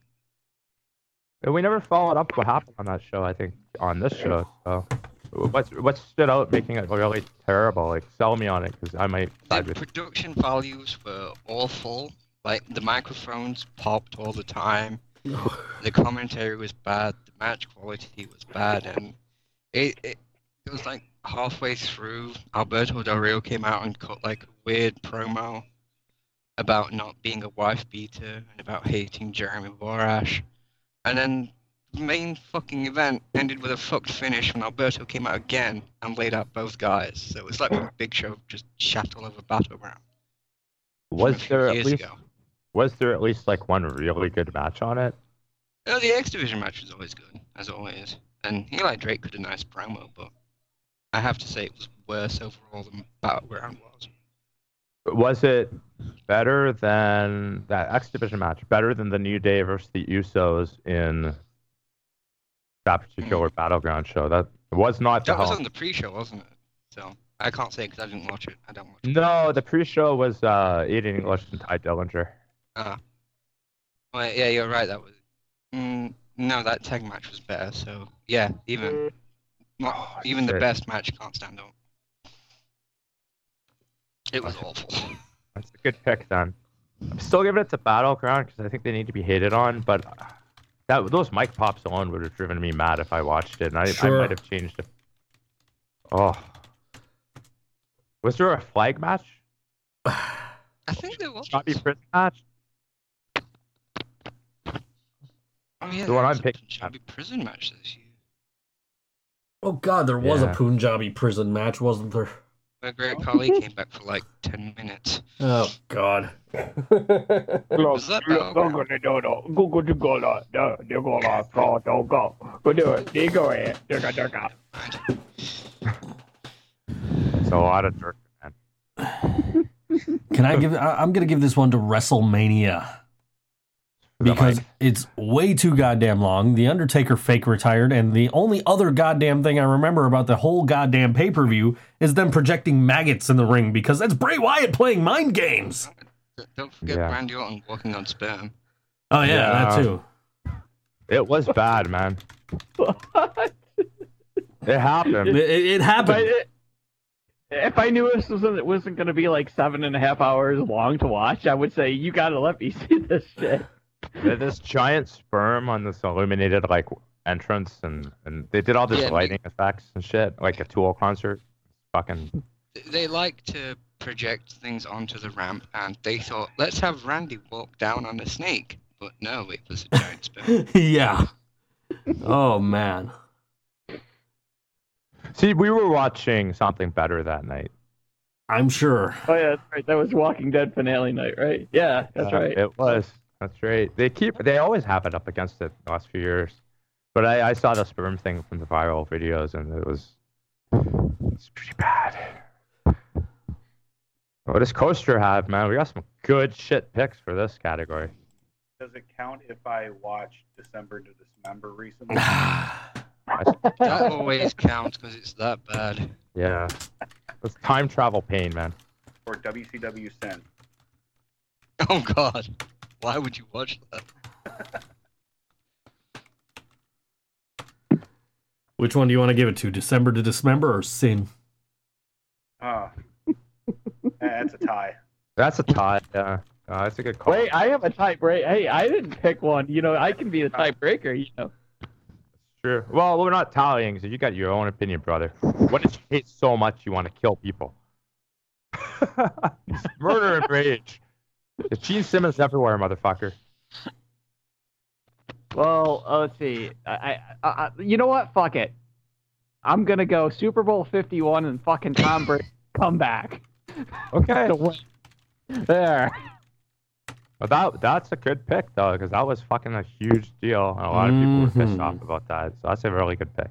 And we never followed up what happened on that show. I think on this show. So, what's what stood out making it really terrible? Like, sell me on it because I might The production values were awful. Like the microphones popped all the time. the commentary was bad. The match quality was bad, and it, it it was like halfway through. Alberto Del Rio came out and cut like a weird promo about not being a wife beater and about hating Jeremy Borash, and then the main fucking event ended with a fucked finish when Alberto came out again and laid out both guys. So it was like when Big Show just shat all over Battleground. Was there at least ago. was there at least like one really good match on it? Oh, the X Division match was always good, as always. And Eli Drake did a nice promo, but I have to say it was worse overall than Battleground was. Was it better than that X Division match? Better than the New Day versus the Usos in that particular battleground show? That was not the That was on the pre-show, wasn't it? So I can't say because I didn't watch it. I don't watch it. No, the pre-show was uh, Aiden English and Tye Dillinger. Well, yeah, you're right. That was. Mm, no, that tag match was better. So yeah, even not, Oh, even the best match can't stand up. It was awful. That's a good pick then. I'm still giving it to Battleground because I think they need to be hated on, but uh, that those mic pops alone would have driven me mad if I watched it, and I, Sure. I might have changed it. Oh, was there a flag match? I think there was. Choppy prison match? Oh yeah, The one I'm was a picking. Punjabi prison match this year. Oh God, there was Yeah. a Punjabi prison match, wasn't there? Where Great Khali came back for like ten minutes. Oh God. Was that Battleground? It's a lot of jerk, man. Can I give? I- I'm gonna give this one to WrestleMania because it's way too goddamn long. The Undertaker fake retired, and the only other goddamn thing I remember about the whole goddamn pay per view is them projecting maggots in the ring because that's Bray Wyatt playing mind games. Don't forget Yeah. Randy Orton walking on sperm. Oh yeah, Yeah. that too. It was bad, man. It happened. It, it happened. it, if I knew this wasn't it wasn't going to be like seven and a half hours long to watch, I would say you got to let me see this shit. There's this giant sperm on this illuminated like entrance, and and they did all this Yeah, lighting effects and shit, like a Tool concert. Fucking They like to project things onto the ramp, and they thought, let's have Randy walk down on a snake. But no, it was a giant sperm. yeah. Oh man. see, we were watching something better that night. I'm sure. Oh yeah, that's right. That was Walking Dead finale night, right? Yeah, that's Uh, right. It was. That's right. They keep. They always have it up against it the last few years. But I, I saw the sperm thing from the viral videos, and it was. It's pretty bad. What does Coaster have, man? We got some good shit picks for this category. Does it count if I watch December to Dismember recently? That always counts because it's that bad. Yeah. It's time travel pain, man. or WCW Sin? Oh God, why would you watch that? Which one do you want to give it to? December to Dismember or Sin? Uh, that's a tie. That's a tie. Yeah. Uh, that's a good call. Wait, I have a tiebreaker. Hey, I didn't pick one. You know, I can be the tiebreaker. You know. Sure. Well, we're not tallying, so you got your own opinion, brother. What did you hate so much you want to kill people? Murder and rage. There's Gene Simmons everywhere, motherfucker. Well, uh, let's see. I, I, I, you know what? Fuck it. I'm gonna go Super Bowl 51 and fucking Tom Brady come back. Okay. There. Well, that that's a good pick though, because that was fucking a huge deal, and a lot of people were pissed Mhm. off about that. So that's a really good pick.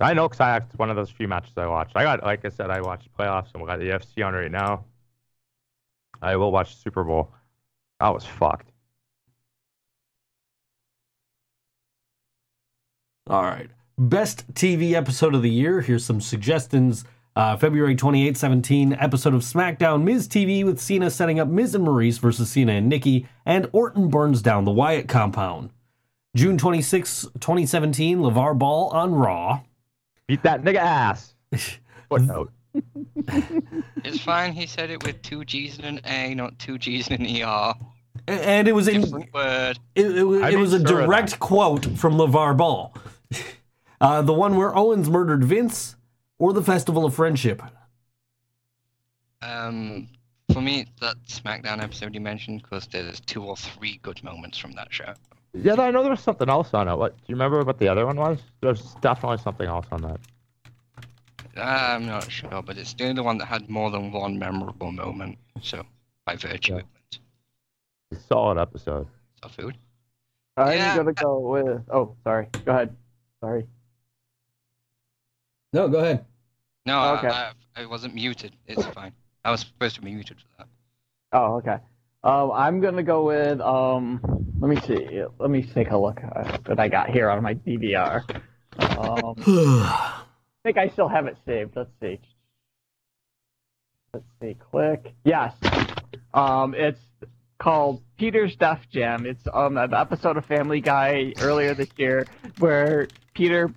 I know, cause I it's one of those few matches I watched. I got, like I said, I watched playoffs, and we got the UFC on right now. I will watch Super Bowl. I was fucked. All right. Best TV episode of the year. Here's some suggestions. Uh, February 28, 17, episode of SmackDown Miz TV with Cena setting up Miz and Maryse versus Cena and Nikki, and Orton burns down the Wyatt compound. June 26, 2017, LeVar Ball on Raw. Beat that nigga ass. Footnote. It's fine. He said it with two G's and an A, not two G's and an ER. A- And it was in Different word. It, it, wa- I it was a sure of direct quote from LeVar Ball. Uh, the one where Owens murdered Vince or the Festival of Friendship. Um, for me, that SmackDown episode you mentioned, because there's two or three good moments from that show. Yeah, I know there was something else on it. What do you remember what the other one was? There's definitely something else on that. I'm not sure, but it's the only one that had more than one memorable moment. So, by virtue, Yeah. it. It's a solid episode. So food. I'm Yeah. gonna go with. Oh, sorry. Go ahead. Sorry. No, go ahead. No, Okay. I, I, I wasn't muted. It's fine. I was supposed to be muted for that. Oh, okay. Um, I'm gonna go with. Um, let me see. Let me take a look at what I got here on my DVR. Um, I think I still have it saved. Let's see. Let's see. Click. Yes. Um, it's called Peter's Def Jam. It's um an episode of Family Guy earlier this year where Peter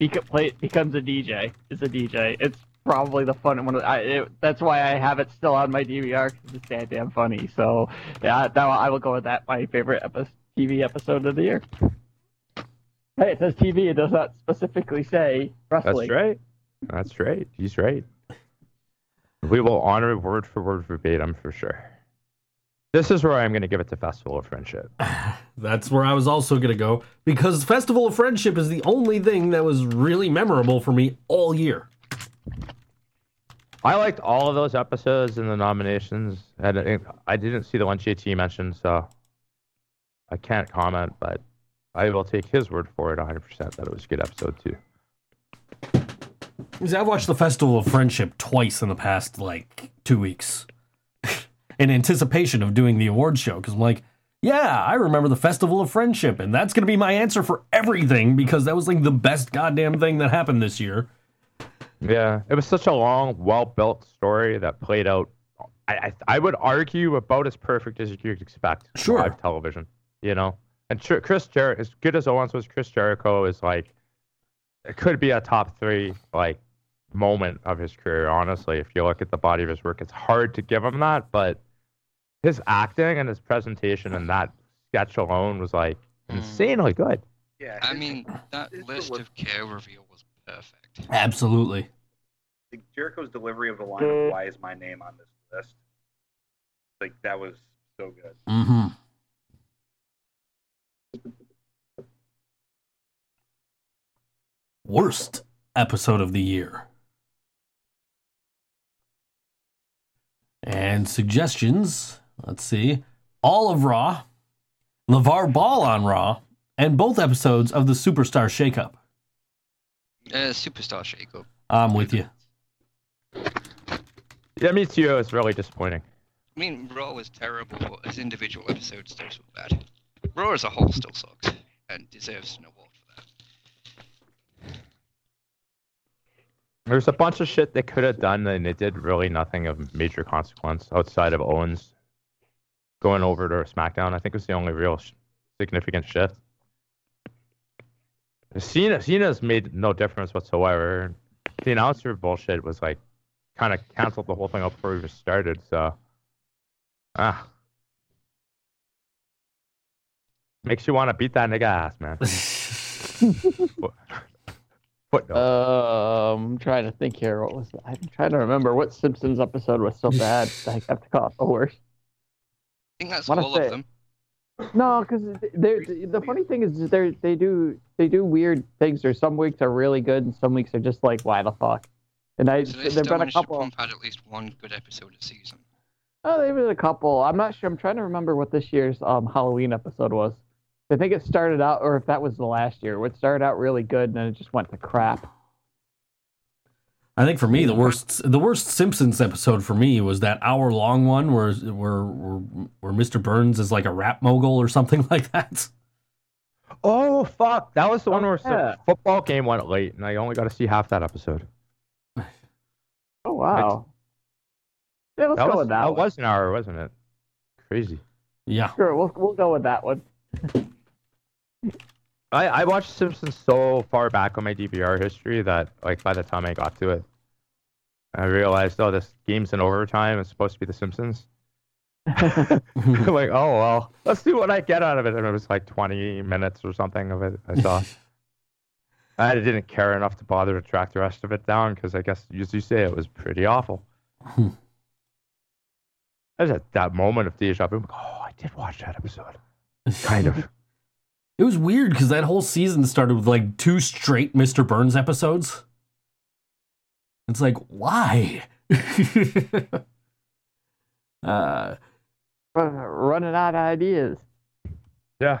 beca- play, becomes a DJ. Is a DJ. It's probably the fun one. of- I, it, that's why I have it still on my DVR because it's damn funny. So yeah, that I will go with that. My favorite epi- TV episode of the year. Hey, it says TV. It does not specifically say wrestling. That's right. That's right. He's right. We will honor it word for word verbatim for sure. This is where I'm going to give it to Festival of Friendship. That's where I was also going to go because Festival of Friendship is the only thing that was really memorable for me all year. I liked all of those episodes in the nominations. And it- I didn't see the one JT mentioned, so I can't comment, but I will take his word for it 100% that it was a good episode too. See, I've watched the Festival of Friendship twice in the past like two weeks in anticipation of doing the award show because I'm like, yeah, I remember the Festival of Friendship, and that's going to be my answer for everything because that was like the best goddamn thing that happened this year. Yeah, it was such a long, well-built story that played out. I I, I would argue about as perfect as you could expect. Sure. Live television, you know. And Tr- Chris Jer, as good as Owens was, Chris Jericho is like, it could be a top three like moment of his career. Honestly, if you look at the body of his work, it's hard to give him that, but his acting and his presentation and that sketch alone was like Mm. insanely good. Yeah. I mean, that his list of care reveal was perfect. Absolutely. Jericho's delivery of the line of "Why is my name on this list?" Like that was so good. Mm-hmm. Worst episode of the year. And suggestions. Let's see. All of Raw, LeVar Ball on Raw, and both episodes of the Superstar Shakeup. Uh, superstar shakeup. I'm with you. Yeah, me too. It was really disappointing. I mean, Raw was terrible, but as individual episodes, those were bad. Raw as a whole still sucks and deserves an award for There's a bunch of shit they could have done, and it did really nothing of major consequence outside of Owens going over to SmackDown. I think it was the only real sh- significant shift. Cena, Cena's made no difference whatsoever. The announcer bullshit was like kind of canceled the whole thing up before we even started. So, ah, makes you want to beat that nigga ass, man. Footnote. Um, I'm trying to think here. What was that? I'm trying to remember what Simpsons episode was so bad that I have to call it the worst. I think that's Wanna all say- of them. No, because the funny thing is they they do they do weird things. Or some weeks are really good, and some weeks are just like why the fuck. And I So they there've still been a couple. pump out at least one good episode a season. Oh, there was a couple. I'm not sure. I'm trying to remember what this year's um Halloween episode was. I think it started out, or if that was the last year, it started out really good, and then it just went to crap. I think for me the worst the worst Simpsons episode for me was that hour long one where where where, where Mr. Burns is like a rap mogul or something like that. Oh fuck! That was the one Oh, where yeah. the football game went late, and I only got to see half that episode. Oh wow. Yeah, let's that go was with that. that one. was an hour, wasn't it? Crazy. Yeah. Sure, we'll we'll go with that one. I I watched Simpsons so far back on my DVR history that like by the time I got to it, I realized oh this game's in overtime. It's supposed to be The Simpsons. like oh well, let's see what I get out of it. And it was like 20 minutes or something of it. I saw. I didn't care enough to bother to track the rest of it down because I guess, as you say, it was pretty awful. There's at that moment of deja vu. I'm like, oh, I did watch that episode. Kind of. It was weird because that whole season started with like two straight Mr. Burns episodes. It's like, why? uh, Running out of ideas. Yeah.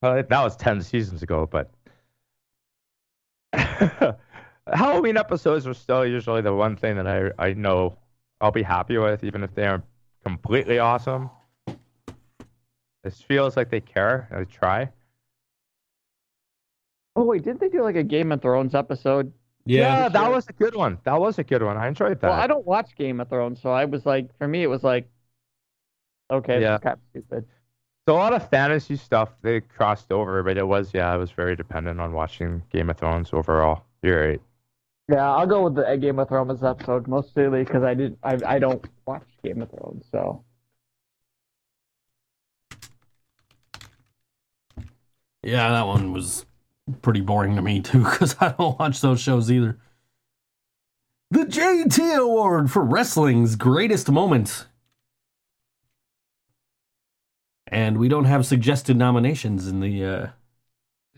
Well, that was 10 seasons ago, but. Halloween episodes are still usually the one thing that I, I know I'll be happy with, even if they aren't completely awesome. It feels like they care. They try. Oh wait, didn't they do like a Game of Thrones episode? Yeah, that sure. was a good one. That was a good one. I enjoyed that. Well, I don't watch Game of Thrones, so I was like, for me, it was like, okay, Yeah. kind of stupid. So a lot of fantasy stuff they crossed over, but it was yeah, I was very dependent on watching Game of Thrones overall. You're right. Yeah, I'll go with the Game of Thrones episode mostly because I did I I don't watch Game of Thrones, so yeah, that one was pretty boring to me too because I don't watch those shows either. The JT Award for Wrestling's Greatest Moment. And we don't have suggested nominations in the. Uh...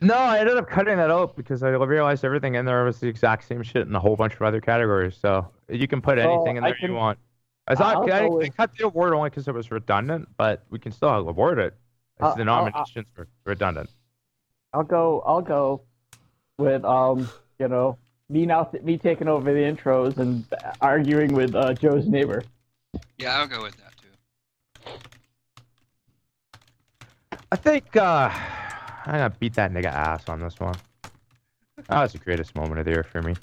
No, I ended up cutting that out because I realized everything in there was the exact same shit in a whole bunch of other categories. So you can put So, anything in there can- you want. I thought I'll I, go I with- cut the award only because it was redundant, but we can still award it. It's I'll- the I'll- I'll- nominations were redundant. I'll go I'll go with um you know me now me taking over the intros and arguing with uh, Joe's neighbor. Yeah, I'll go with that too. I think uh, I'm gonna beat that nigga ass on this one. That was the greatest moment of the year for me.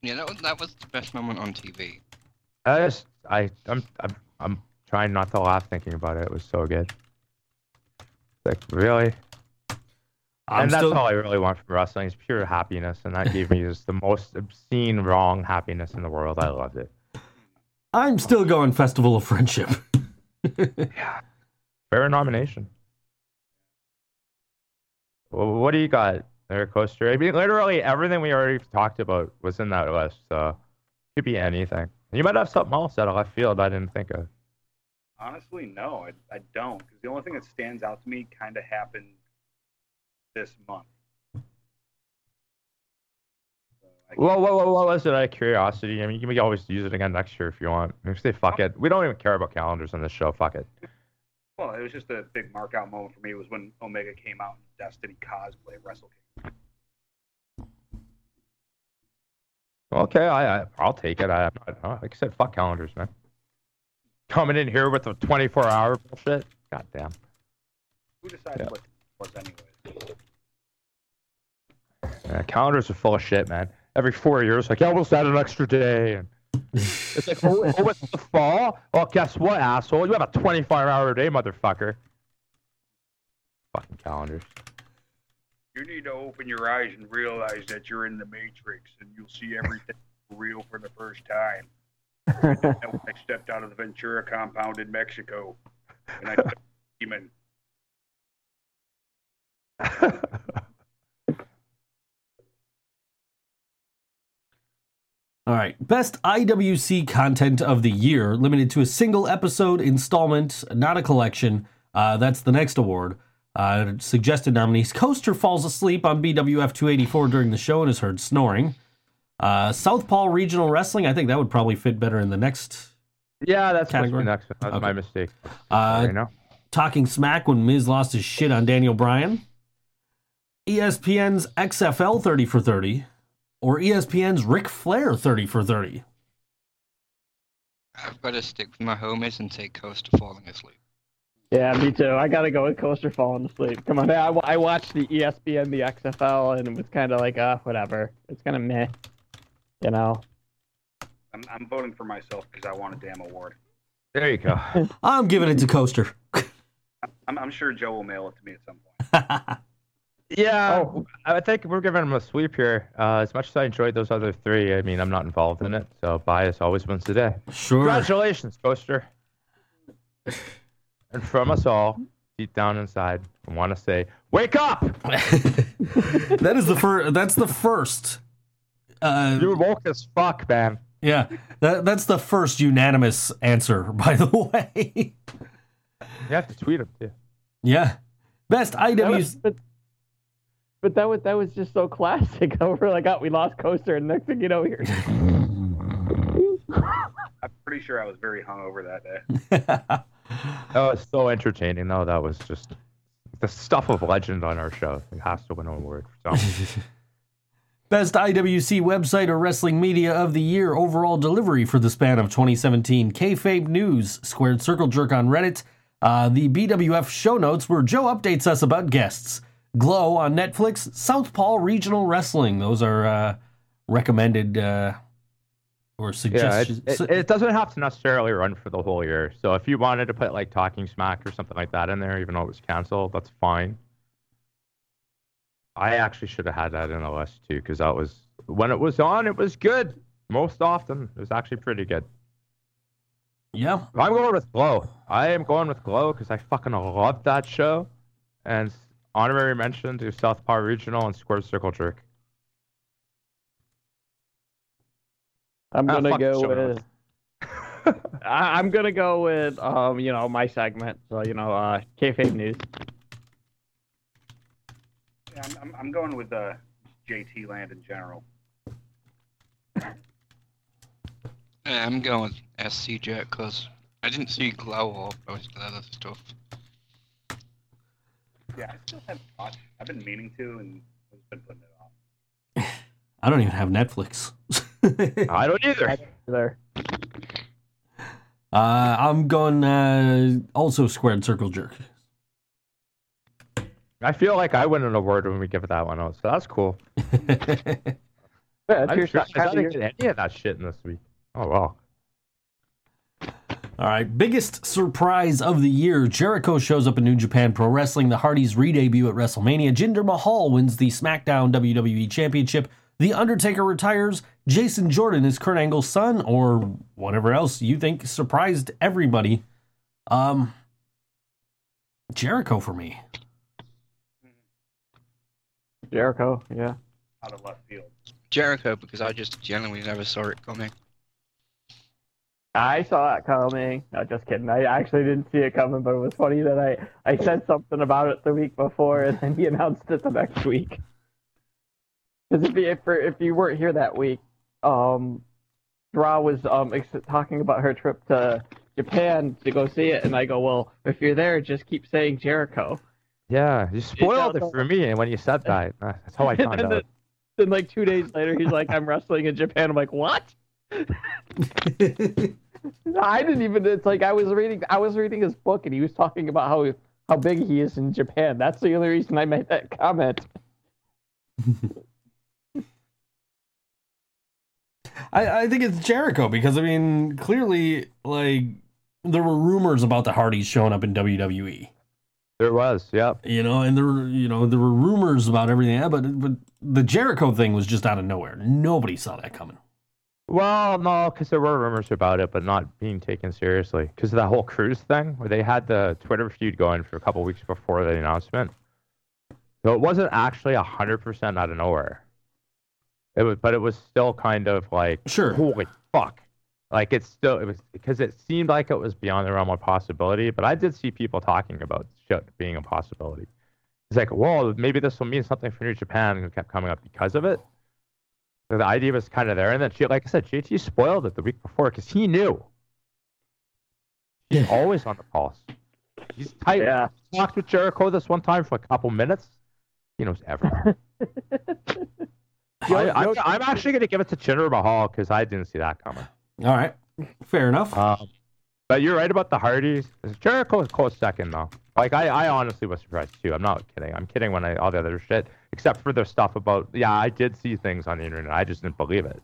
Yeah, that was that was the best moment on TV. I just I I'm I'm I'm trying not to laugh thinking about it. It was so good. Like really, I'm and that's still, all I really want from wrestling is pure happiness, and that gave me just the most obscene, wrong happiness in the world. I loved it. I'm still going Festival of Friendship. Yeah. Fair nomination. Well, what do you got there, Coaster? I mean, literally everything we already talked about was in that list, so it could be anything. You might have something else out of left field I didn't think of. Honestly, no, I, I don't. Because the only thing that stands out to me kind of happened this month. I Well, what, what was it out of curiosity? I mean, you can always use it again next year if you want. If they fuck it, we don't even care about calendars on this show. Fuck it. Well, it was just a big mark out moment for me It was when Omega came out in Destiny cosplay Wrestle King. Okay, I, I I'll take it. I, I'm like I said, fuck calendars, man. Coming in here with a 24 hour bullshit. God damn. Who decided Yeah. what was anyways? Yeah, calendars are full of shit, man. Every four years, like, yeah, we'll add an extra day. And it's like, oh, oh, it's the fall? Well, guess what, asshole? You have a 24 hour day, motherfucker. Fucking calendars. You need to open your eyes and realize that you're in the Matrix and you'll see everything real for the first time. When I stepped out of the Ventura compound in Mexico and I demon. All right. Best IWC content of the year, limited to a single episode installment, not a collection. Uh, that's the next award. Uh, suggested nominees Coaster falls asleep on BWF 284 during the show and is heard snoring. Uh, Southpaw Regional Wrestling, I think that would probably fit better in the next. yeah, that's Category? next. That's Okay. my mistake. Uh? Talking Smack when Miz lost his shit on Daniel Bryan. ESPN's XFL 30 for 30. Or ESPN's Ric Flair 30 for 30. I've got to stick with my homies and take Coaster falling asleep. Yeah, me too. I gotta go with Coaster falling asleep. Come on, I, I watched the ESPN, the XFL, and it was kind of like, uh, whatever. It's kind of meh, you know. I'm, I'm voting for myself because I want a damn award. There you go. I'm giving it to Coaster. I'm, I'm sure Joe will mail it to me at some point. Yeah, Oh. I think we're giving him a sweep here. Uh, as much as I enjoyed those other three, I mean, I'm not involved in it, so bias always wins the day. sure. Congratulations, Coaster. and from us all, deep down inside, I want to say, wake up! that is the first. That's the first. Uh, You're woke as fuck, man. yeah, that, that's the first unanimous answer. By the way, You have to tweet him too. yeah, best That was- IW. But, but that was that was just so classic. We're like, oh, we lost Coaster, and next thing you know, here. I'm pretty sure I was very hungover that day. That was so entertaining, though. That was just the stuff of legend on our show. It has to win an award. So. Best IWC website or wrestling media of the year overall delivery for the span of 2017. Kayfabe News, Squared Circle Jerk on Reddit. Uh, the BWF show notes where Joe updates us about guests. Glow on Netflix. Southpaw Regional Wrestling. Those are uh, recommended uh, or Yeah, it, suggestions. it, it doesn't have to necessarily run for the whole year. So if you wanted to put like Talking Smack or something like that in there, even though it was canceled, that's fine. I actually should have had that in the list too, because that was when it was on, it was good. Most often, it was actually pretty good. yeah. I'm going with Glow. I am going with Glow because I fucking love that show. And honorary mention to South Southpaw Regional and Square Circle Jerk. I'm Ah, gonna fuck the go with. I, I'm gonna go with um, you know, my segment. So you know, uh, kayfabe news. Yeah, I'm, I'm, I'm going with uh, JT Land in general. Yeah, I'm going with SC Jet because I didn't see Glow or most of the other stuff. Yeah, I still haven't watched. I've been meaning to, and I've been putting it off. I don't even have Netflix. I don't either. There. uh, I'm going uh, also Squared Circle Jerk. I feel like I win an award when we give that one out, so that's cool. Yeah, it's I'm sure, shot- I didn't get any of that shit in this week. Oh wow. All right, biggest surprise of the year. Jericho shows up in New Japan Pro Wrestling. The Hardys re-debut at WrestleMania. Jinder Mahal wins the SmackDown WWE Championship. The Undertaker retires. Jason Jordan is Kurt Angle's son, or whatever else you think surprised everybody. Um, Jericho for me. Jericho. Yeah. Out of left field. Jericho because I just genuinely never saw it coming. I saw it coming. No, just kidding. I actually didn't see it coming, but it was funny that I, I said something about it the week before, and then he announced it the next week. Because if you, if, if you weren't here that week, um, Draw was um ex- talking about her trip to Japan to go see it, and I go, well, if you're there, just keep saying Jericho. Yeah, you spoiled it for me and when you said that. Uh, That's how I found out. then like two days later, he's like, "I'm wrestling in Japan." I'm like, "What?" I didn't even. It's like I was reading. I was reading his book, and he was talking about how how big he is in Japan. That's the only reason I made that comment. I, I think it's Jericho because I mean, clearly, like there were rumors about the Hardys showing up in WWE. There was, yep. You know, and there were you know there were rumors about everything, yeah, but but the Jericho thing was just out of nowhere. Nobody saw that coming. Well, no, because there were rumors about it, but not being taken seriously. Because of that whole cruise thing, where they had the Twitter feud going for a couple weeks before the announcement. So it wasn't actually hundred percent out of nowhere. It was, but it was still kind of like, Sure. holy fuck! Like it's still it was because it seemed like it was beyond the realm of possibility. But I did see people talking about shit being a possibility. It's like, well, maybe this will mean something for New Japan, and it kept coming up because of it. So the idea was kind of there, and then she, like I said, JT spoiled it the week before because he knew. He's always on the pulse. He's tight. Yeah. Talked with Jericho this one time for a couple minutes. He knows everything. I, I'm, I'm actually going to give it to Jinder Mahal because I didn't see that coming. All right, fair enough. Um, but you're right about the Hardys. Jericho is close second though. Like I, I honestly was surprised too. I'm not kidding. I'm kidding when I all the other shit, except for the stuff about yeah, I did see things on the internet. I just didn't believe it.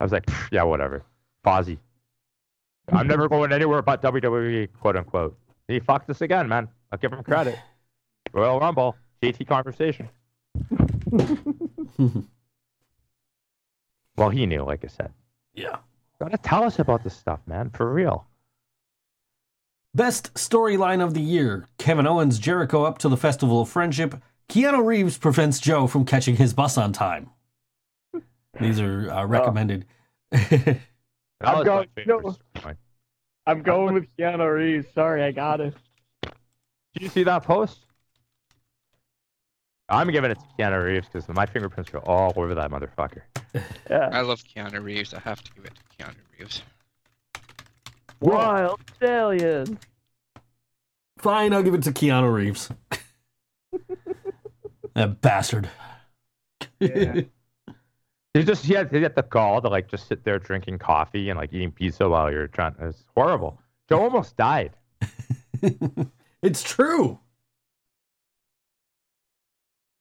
I was like, yeah, whatever. Fozzy. I'm never going anywhere but WWE, quote unquote. He fucked us again, man. I'll give him credit. Royal Rumble, JT conversation. Well, he knew, like I said. yeah. Gotta tell us about this stuff, man, for real. Best storyline of the year: Kevin Owens Jericho up to the Festival of Friendship. Keanu Reeves prevents Joe from catching his bus on time. These are uh, recommended. That I'm going- no. I'm going with Keanu Reeves. Sorry, I got it. Did you see that post? I'm giving it to Keanu Reeves because my fingerprints are all over that motherfucker. Yeah. I love Keanu Reeves. I have to give it to Keanu Reeves. Wild stallion. Fine, I'll give it to Keanu Reeves. that bastard. Yeah. He just he had, he had the gall to like just sit there drinking coffee and like eating pizza while you're trying. It's horrible. Joe almost died. it's true.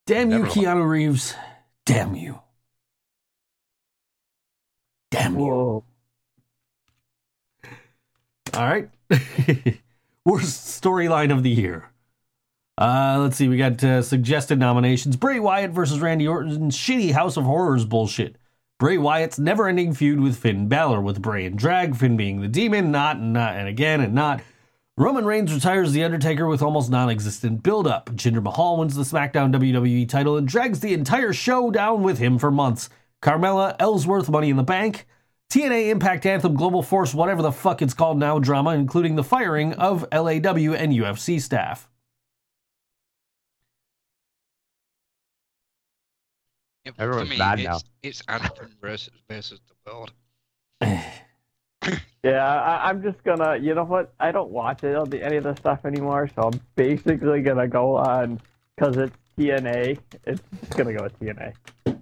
Damn you, Never Keanu Reeves. Damn you. Damn you. All right. Worst storyline of the year. Uh, let's see. We got uh, suggested nominations: Bray Wyatt versus Randy Orton's shitty House of Horrors bullshit. Bray Wyatt's never-ending feud with Finn Balor, with Bray and drag, Finn being the demon, not and not and again and not. Roman Reigns retires The Undertaker with almost non-existent build-up. Jinder Mahal wins the SmackDown WWE title and drags the entire show down with him for months. Carmella, Ellsworth, Money in the Bank, TNA Impact Anthem Global Force, whatever the fuck it's called now, drama, including the firing of LAW and UFC staff. Yeah, but Everyone's for me, mad it's, now. it's Anthem versus versus the world. Yeah, I, I'm just gonna. You know what? I don't watch it, on the, any of this stuff anymore, so I'm basically gonna go on because it's TNA. It's just gonna go with TNA. The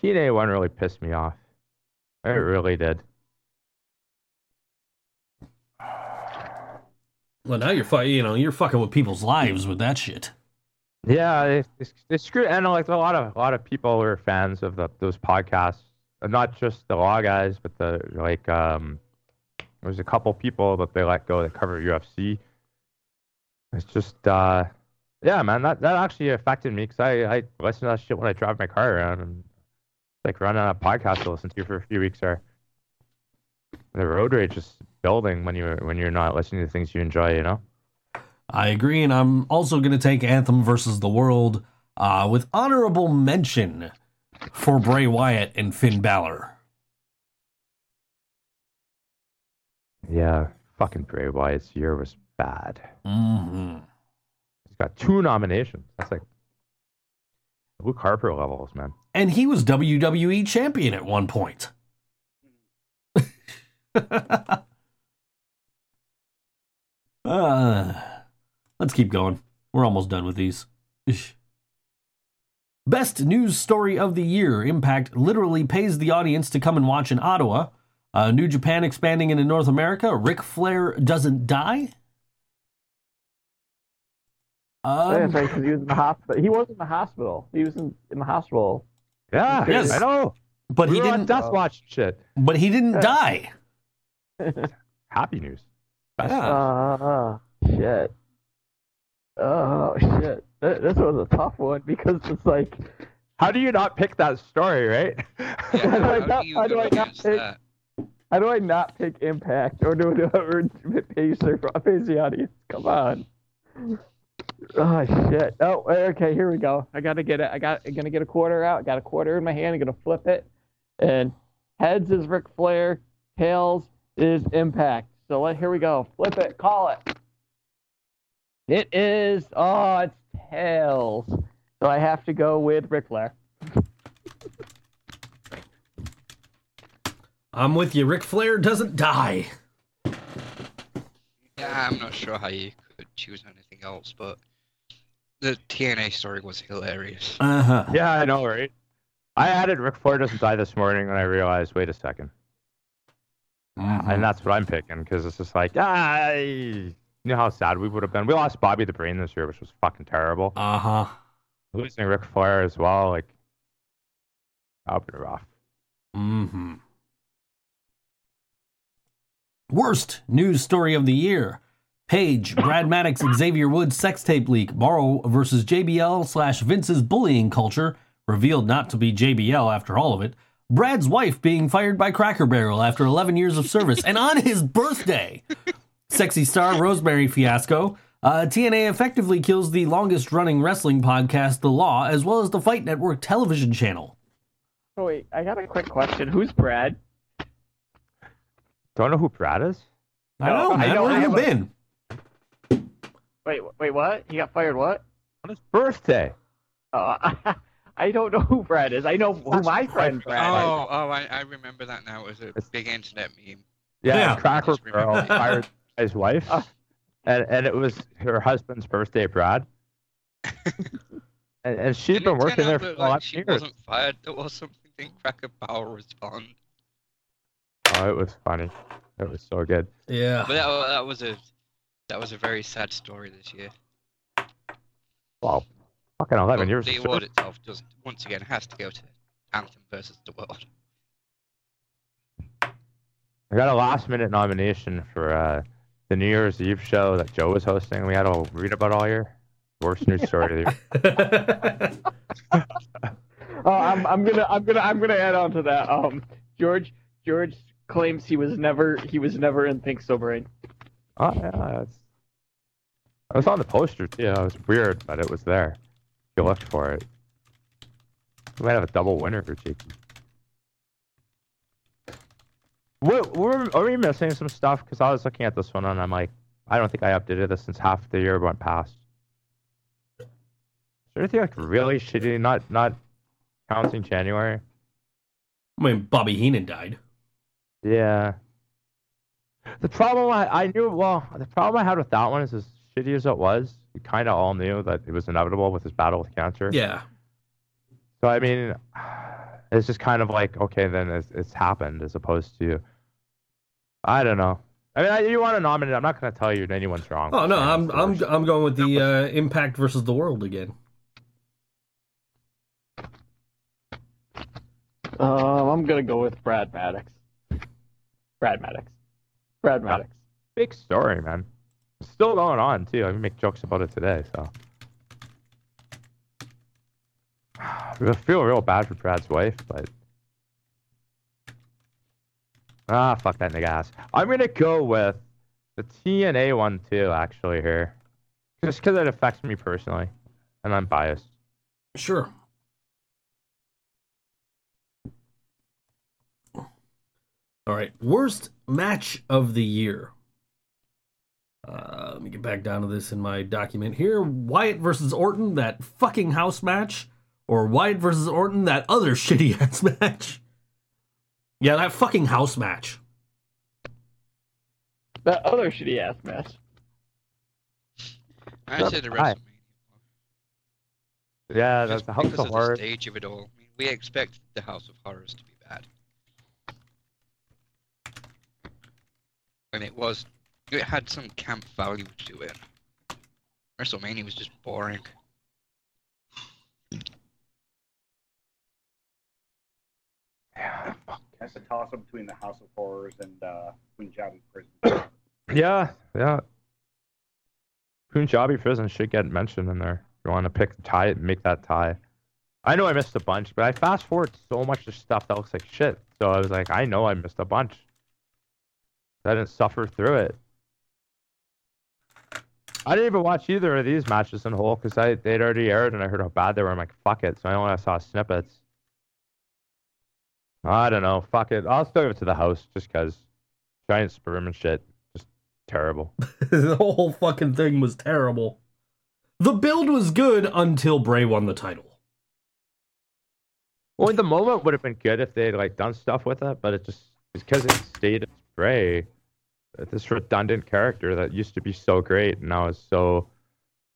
TNA one really pissed me off. It really did. Well, now you're you know you're fucking with people's lives with that shit. Yeah, it's, screwed. And like a lot of a lot of people are fans of the, those podcasts, not just the law guys, but the like. Um, there's a couple people that they let go that cover UFC. It's just, uh, yeah, man, that that actually affected me because I I listen to that shit when I drive my car around and like running a podcast to listen to for a few weeks there. The road rage is building when you're when you're not listening to things you enjoy, you know. I agree, and I'm also going to take Anthem versus the World uh, with honorable mention for Bray Wyatt and Finn Balor. Yeah, fucking Bray Wyatt's year was bad. hmm He's got two nominations. That's like Luke Harper levels, man. And he was WWE champion at one point. uh, let's keep going. We're almost done with these. Best news story of the year. Impact literally pays the audience to come and watch in Ottawa. Uh, New Japan expanding into North America. Ric Flair doesn't die. Um, That's right, because he was in the hospital. He was in the hospital. He was in, in the hospital. Yeah, Yes. I know. but he we were didn't. Death Watch shit. But he didn't die. Happy news. Yeah. Uh, shit. Oh shit. Th- This was a tough one because it's like, How do you not pick that story, right? Yeah, How do I not- how do I not pick- that? how do I not pick Impact or do it or pace their pace the audience? Come on. Oh shit. Oh, okay. Here we go. I gotta get it. I got. I'm gonna get a quarter out. I got a quarter in my hand. I'm gonna flip it, and heads is Ric Flair. Tails is Impact. So let here we go. Flip it. Call it. It is. Oh, it's tails. So I have to go with Ric Flair. I'm with you. Ric Flair doesn't die. Yeah, I'm not sure how you could choose anything else, but the TNA story was hilarious. Uh huh. yeah, I know, right? I added Ric Flair doesn't die this morning, and I realized, wait a 2nd Mm-hmm. and that's what I'm picking because it's just like, ah, you know how sad we would have been. We lost Bobby the Brain this year, which was fucking terrible. Uh huh. Losing Ric Flair as well, like, that would be rough. Mm-hmm. Worst news story of the year. Page, Brad Maddox, Xavier Woods sex tape leak. Mauro versus JBL slash Vince's bullying culture. Revealed not to be JBL after all of it. Brad's wife being fired by Cracker Barrel after 11 years of service and on his birthday. Sexy star Rosemary fiasco. Uh, TNA effectively kills the longest running wrestling podcast, The Law, as well as the Fight Network television channel. Oh wait, I got a quick question. Who's Brad? Don't know who Brad is? I No, know, I man. know- Where have you a- been? Wait, wait, what? He got fired? What? On his birthday. I don't know who Brad is. I know who my friend Brad is. Oh, oh, I, I remember that now. It was a It's- big internet meme. Yeah, Yeah. Cracker Just remember Barrel fired his wife, Uh. and and it was her husband's birthday, Brad. and, and she'd Didn't been working there for that, a lot of she years. wasn't fired. There was something Cracker Barrel respond. Oh, it was funny. It was so good. Yeah. But that, that was a that was a very sad story this year. Wow, fucking eleven years. the award service. itself just once again has to go to Anthem versus the World. I got a last minute nomination for uh, the New Year's Eve show that Joe was hosting. We had to read about all year. Worst news story of the year. Oh, I'm, I'm gonna, I'm gonna, I'm gonna add on to that. Um, George, George claims he was never, he was never in Think So Brain. Oh yeah, it's. I was on the poster too. It was weird, but it was there. You looked for it. We might have a double winner for Cheeky. What, were, are we missing some stuff? Because I was looking at this one and I'm like, I don't think I updated this since half the year went past. Is there anything like really shitty? Not not counting January. I mean, Bobby Heenan died. Yeah. The problem I, I knew well the problem I had with that one is as shitty as it was, we kinda all knew that it was inevitable with his battle with cancer. Yeah. So I mean it's just kind of like, okay, then it's, it's happened as opposed to I don't know. I mean, I, you want to nominate? I'm not going to tell you anyone's wrong. Oh no, I'm I'm. I'm going with the uh, Impact versus the World again. Um, I'm gonna go with Brad Maddox. Brad Maddox. Brad Maddox. big story, man. Still going on too. I make jokes about it today, so. I feel real bad for Brad's wife, but. Ah, fuck that nigga ass. I'm gonna go with the TNA one too, actually here, just because it affects me personally, and I'm biased. Sure. All right. Worst match of the year. Uh, let me get back down to this in my document here. Wyatt versus Orton, that fucking house match, or Wyatt versus Orton, that other shitty ass match. Yeah, that fucking house match. That other shitty ass match. I said the Hi. WrestleMania. Yeah, that's the House because of of Horrors. the stage of it all. I mean, we expect the House of Horrors to be bad. And it was. It had some camp value to it. WrestleMania was just boring. Yeah, fuck. That's a toss up between the House of Horrors and uh, Punjabi Prison. Yeah, yeah. Punjabi prison should get mentioned in there. If you want to pick a tie, make that tie. I know I missed a bunch, but I fast forward so much of stuff that looks like shit. So I was like, I know I missed a bunch. I didn't suffer through it. I didn't even watch either of these matches in whole because I they'd already aired and I heard how bad they were. I'm like, fuck it. So I only saw snippets. I don't know. Fuck it. I'll still give it to the house just because giant sperm and shit. Just terrible. the whole fucking thing was terrible. The build was good until Bray won the title. Well, the moment would have been good if they had like done stuff with it, but it just because it stayed as Bray, this redundant character that used to be so great and now is so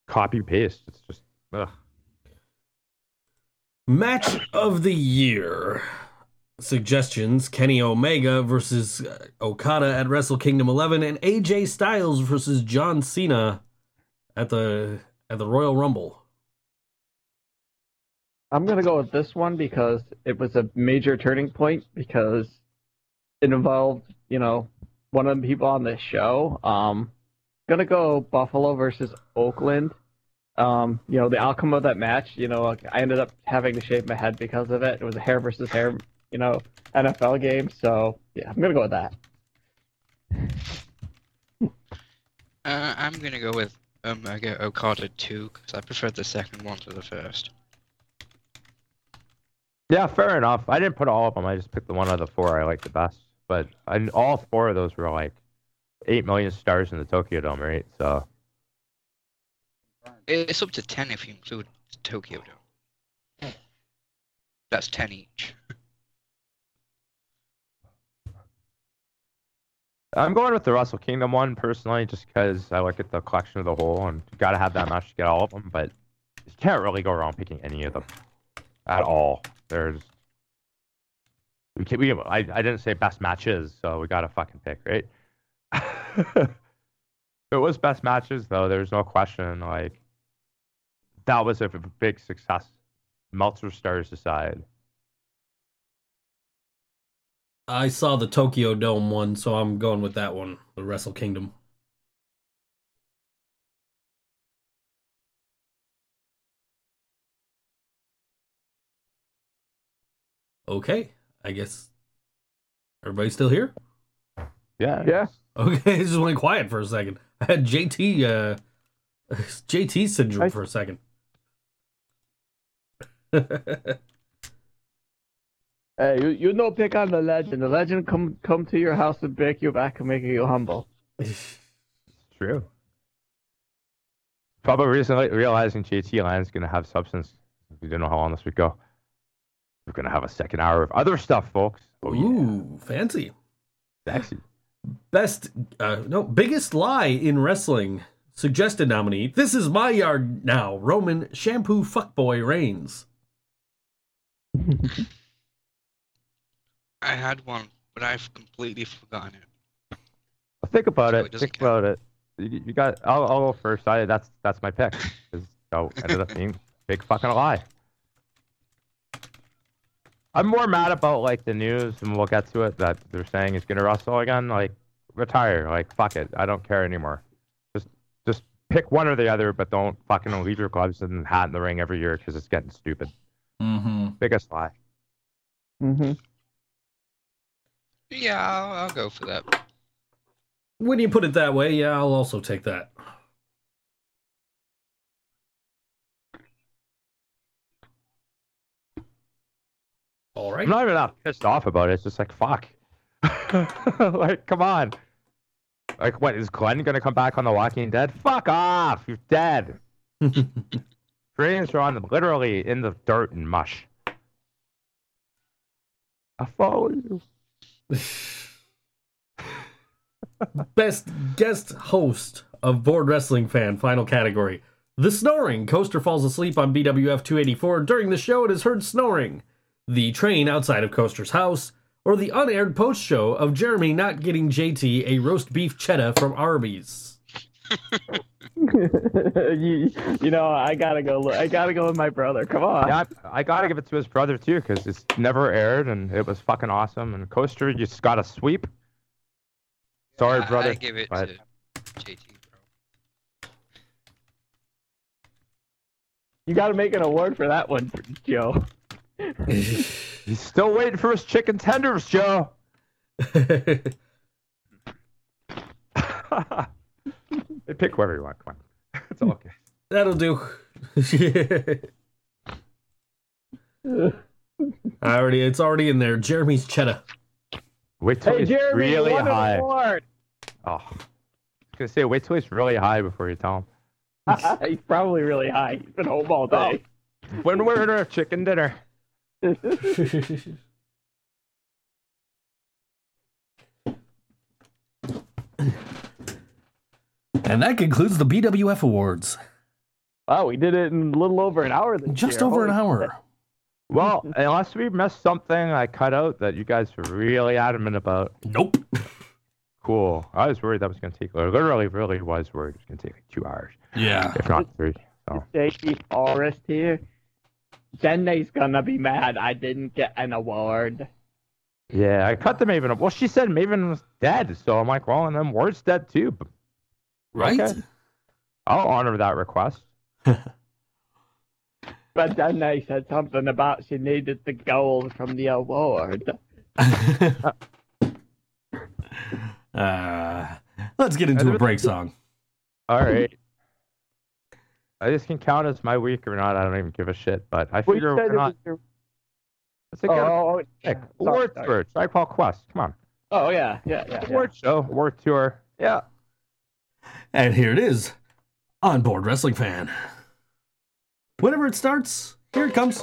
copy paste. It's just ugh. Match of the year. Suggestions Kenny Omega versus uh, Okada at Wrestle Kingdom 11 and AJ Styles versus John Cena at the at the Royal Rumble. I'm gonna go with this one because it was a major turning point because it involved, you know, one of the people on this show. Um, gonna go Buffalo versus Oakland. Um, you know, the outcome of that match, you know, like, I ended up having to shave my head because of it. It was a hair versus hair, you know, NFL game. So yeah, I'm gonna go with that. Uh, I'm gonna go with Omega Okada 2 because I preferred the second one to the first. yeah, fair enough. I didn't put all of them. I just picked the one out of the four I liked the best. But all four of those were like eight million stars in the Tokyo Dome, right? So It's up to 10 if you include Tokyo Dome. That's 10 each. I'm going with the Wrestle Kingdom one personally, just because I look at the collection of the whole, and you gotta have that match to get all of them. But you can't really go wrong picking any of them at all. There's we can, we I, I didn't say best matches, so we gotta fucking pick, right? it was best matches though, there's no question. Like that was a, a big success. Meltzer stars aside. I saw the Tokyo Dome one, so I'm going with that one, the Wrestle Kingdom. Okay, I guess everybody's still here. Yeah, Yeah. Okay, it just went quiet for a second. I had JT uh JT syndrome I- for a second. Hey, you you know pick on the legend. The legend come come to your house and break you back and make you humble. It's True. Probably recently realizing JT Land's gonna have substance. We didn't know how long this would go. We're gonna have a second hour of other stuff, folks. Oh yeah, Ooh, fancy. sexy. Best uh no, biggest lie in wrestling. Suggested nominee. This is my yard now. Roman shampoo fuckboy Reigns. I had one, but I've completely forgotten it. Well, think about So it. it doesn't think about it. You, you got. I'll, I'll go first. I, that's that's my pick. Because ended up being big fucking lie. I'm more mad about like the news, and we'll get to it. That they're saying he's gonna wrestle again. Like retire. Like fuck it. I don't care anymore. Just just pick one or the other, but don't fucking leave your gloves and hat in the ring every year because it's getting stupid. Mm-hmm. Biggest lie. Mm-hmm. Yeah, I'll, I'll go for that. When you put it that way, yeah, I'll also take that. All right. I'm not even that pissed off about it. It's just like fuck. like, come on. Like, what is Glenn gonna come back on The Walking Dead? Fuck off! You're dead. Dreams are on literally in the dirt and mush. I follow you. Best guest host of Board Wrestling Fan, final category. The snoring. Coaster falls asleep on BWF 284 during the show and is heard snoring. The train outside of Coaster's house. Or the unaired post show of Jeremy not getting JT a roast beef cheddar from Arby's. you, you know, I gotta go. look- I gotta go with my brother. Come on. Yeah, I, I gotta give it to his brother too, because it's never aired and it was fucking awesome. And Coaster, you just got a sweep. Sorry, I- brother. I give it but- to JT, bro. You gotta make an award for that one, Joe. He's still waiting for his chicken tenders, Joe. hey, pick whoever you want. Come on. It's all okay. That'll do. I already, it's already in there. Jeremy's cheddar. Wait till Hey, he's Jeremy, really you won an high. award. Oh, I was gonna say, wait till it's really high before you tell him. He's probably really high. He's been home all oh. day. him. When we're at our chicken dinner. And that concludes the BWF Awards. wow, we did it in a little over an hour this Just year. over an Holy hour. Well, unless we missed something I cut out that you guys were really adamant about. Nope. Cool. I was worried that was gonna take. Literally, really was worried it was gonna take like two hours, Yeah. if not three. So J.P. Forrest here. Jenny's gonna be mad I didn't get an award. yeah, I cut the Maven. Up. Well, she said Maven was dead, so I'm like, well, and then Ward's dead too. Right? Okay. I'll honor that request. But then they said something about she needed the gold from the award. uh, let's get into a break song. All right. I just can count as my week or not. I don't even give a shit. But I We figure we're not. was your- Let's get a oh, oh, oh, pick. sorry, Award sorry. tour. Tribe Called Quest. Come on. oh yeah, yeah, yeah. yeah. Show. Award tour. Yeah. And here it is on board Wrestling Fan. Whenever it starts, here it comes.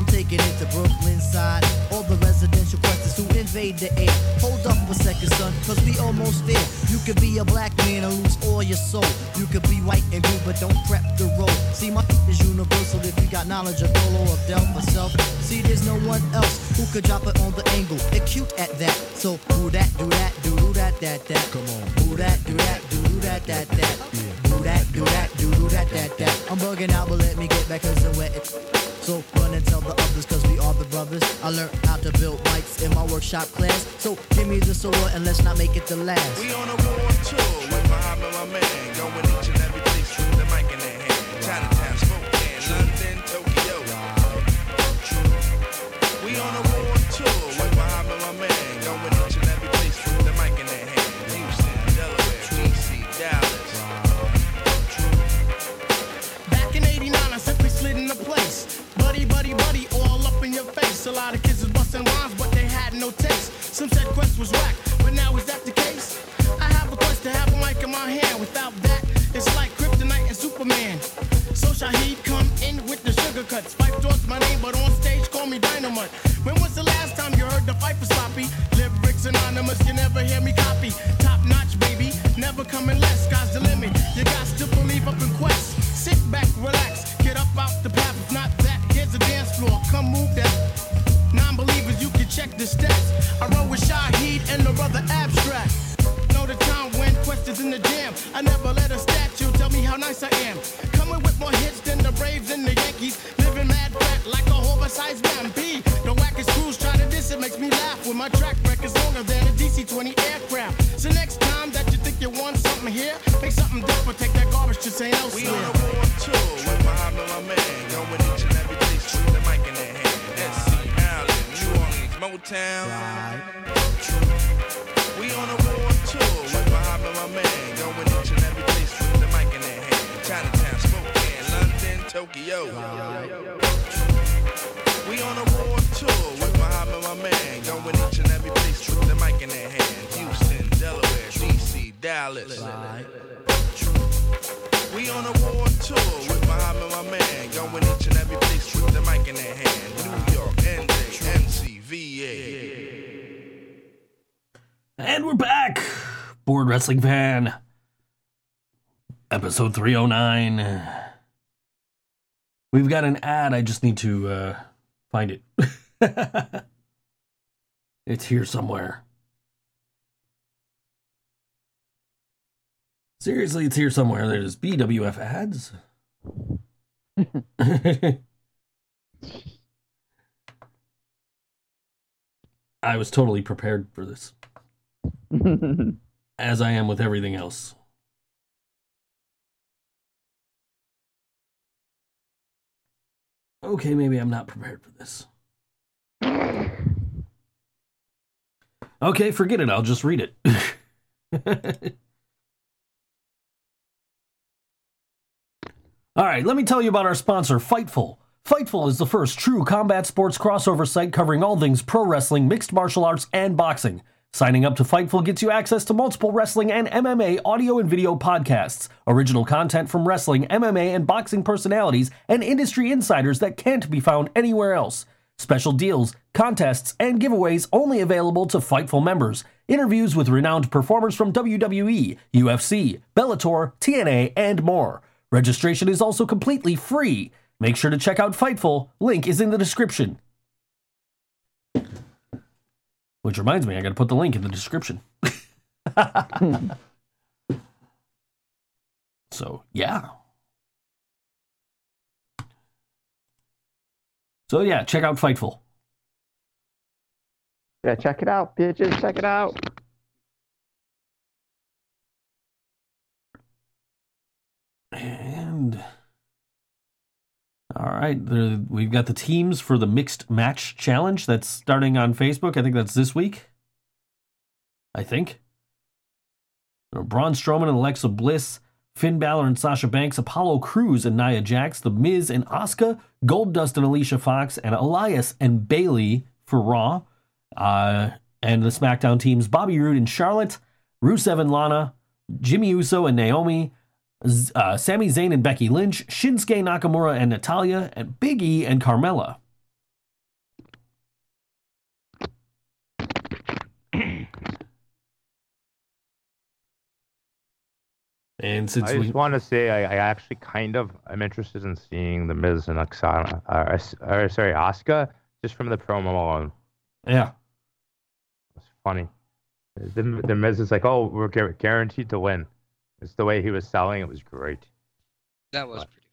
I'm taking it to Brooklyn side. All the residential questions who invade the air. Hold up a second, son, cause we almost there. You could be a black man and lose all your soul. You could be white and blue, but don't prep the road. See, my feet is universal if you got knowledge of Dolo or Del myself. See, there's no one else who could drop it on the angle. Acute at that. So, who that, do that, do that, that, that. Come on. Who that, do that, do that, that, that. Do that, do that, do do that, that, that. I'm bugging out, but let me get back cause I'm wet. So run and tell the others cause we are the brothers. I learned how to build bikes in my workshop class. So give me the sword and let's not make it the last. We on a war tour with Muhammad, my man, going each and every A lot of kids was busting rhymes, but they had no taste. Some said Quest was whack, but now is that the case? I have a quest to have a mic in my hand. Without that, it's like Kryptonite and Superman. So Shaheed come in with the sugar cuts. Phife towards my name, but on stage call me Dynamite. When was the last time you heard the fight for sloppy? Lyrics anonymous, you never hear me copy. And the brother Abstract. Know the time when questions in the jam. I never let a statue tell me how nice I am. Coming with more hits than the Braves and the Yankees. Living mad fat like a oversized man. B. The wackest crews try to diss it makes me laugh When my track record's longer than a DC-20 aircraft. So next time that you think you want something here, make something different. Take that garbage to St. We Elsewhere. on a war tour with Muhammad, my man. Going each and every place with the mic in their hand. SC, Allen, New Orleans, Motown. We Tokyo. We on a war tour with Muhammad, my man. Going each and every place with the mic in their hand. Houston, Delaware, DC, Dallas. We on a war tour with Muhammad, my man. Going each and every place with the mic in their hand. New York, NJ, MC, VA. And we're back. Board Wrestling Fan. Episode 309. We've got an ad. I just need to uh, find it. it's here somewhere. Seriously, it's here somewhere. There's BWF ads. I was totally prepared for this as I am with everything else. Okay, maybe I'm not prepared for this. Okay, forget it. I'll just read it. All right, let me tell you about our sponsor, Fightful. Fightful is the first true combat sports crossover site covering all things pro wrestling, mixed martial arts, and boxing. Signing up to Fightful gets you access to multiple wrestling and MMA audio and video podcasts, original content from wrestling, MMA, and boxing personalities, and industry insiders that can't be found anywhere else. Special deals, contests, and giveaways only available to Fightful members. Interviews with renowned performers from WWE, UFC, Bellator, TNA, and more. Registration is also completely free. Make sure to check out Fightful. Link is in the description. Which reminds me, I got to put the link in the description. so, yeah. So, yeah, check out Fightful. Yeah, check it out, bitches. Check it out. And all right, we've got the teams for the mixed match challenge that's starting on Facebook. I think that's this week. I think. Braun Strowman and Alexa Bliss, Finn Balor and Sasha Banks, Apollo Crews and Nia Jax, The Miz and Asuka, Goldust and Alicia Fox, and Elias and Bayley for Raw. Uh, and the SmackDown teams Bobby Roode and Charlotte, Rusev and Lana, Jimmy Uso and Naomi, uh, Sami Zayn and Becky Lynch, Shinsuke Nakamura and Natalya, and Big E and Carmella. And since I we, just want to say I, I actually kind of I'm interested in seeing the Miz and Oksana, uh, s- or sorry, Asuka, just from the promo alone. yeah, It's funny. The, the Miz is like, oh, we're guaranteed to win. It's the way he was selling. It was great. That was pretty.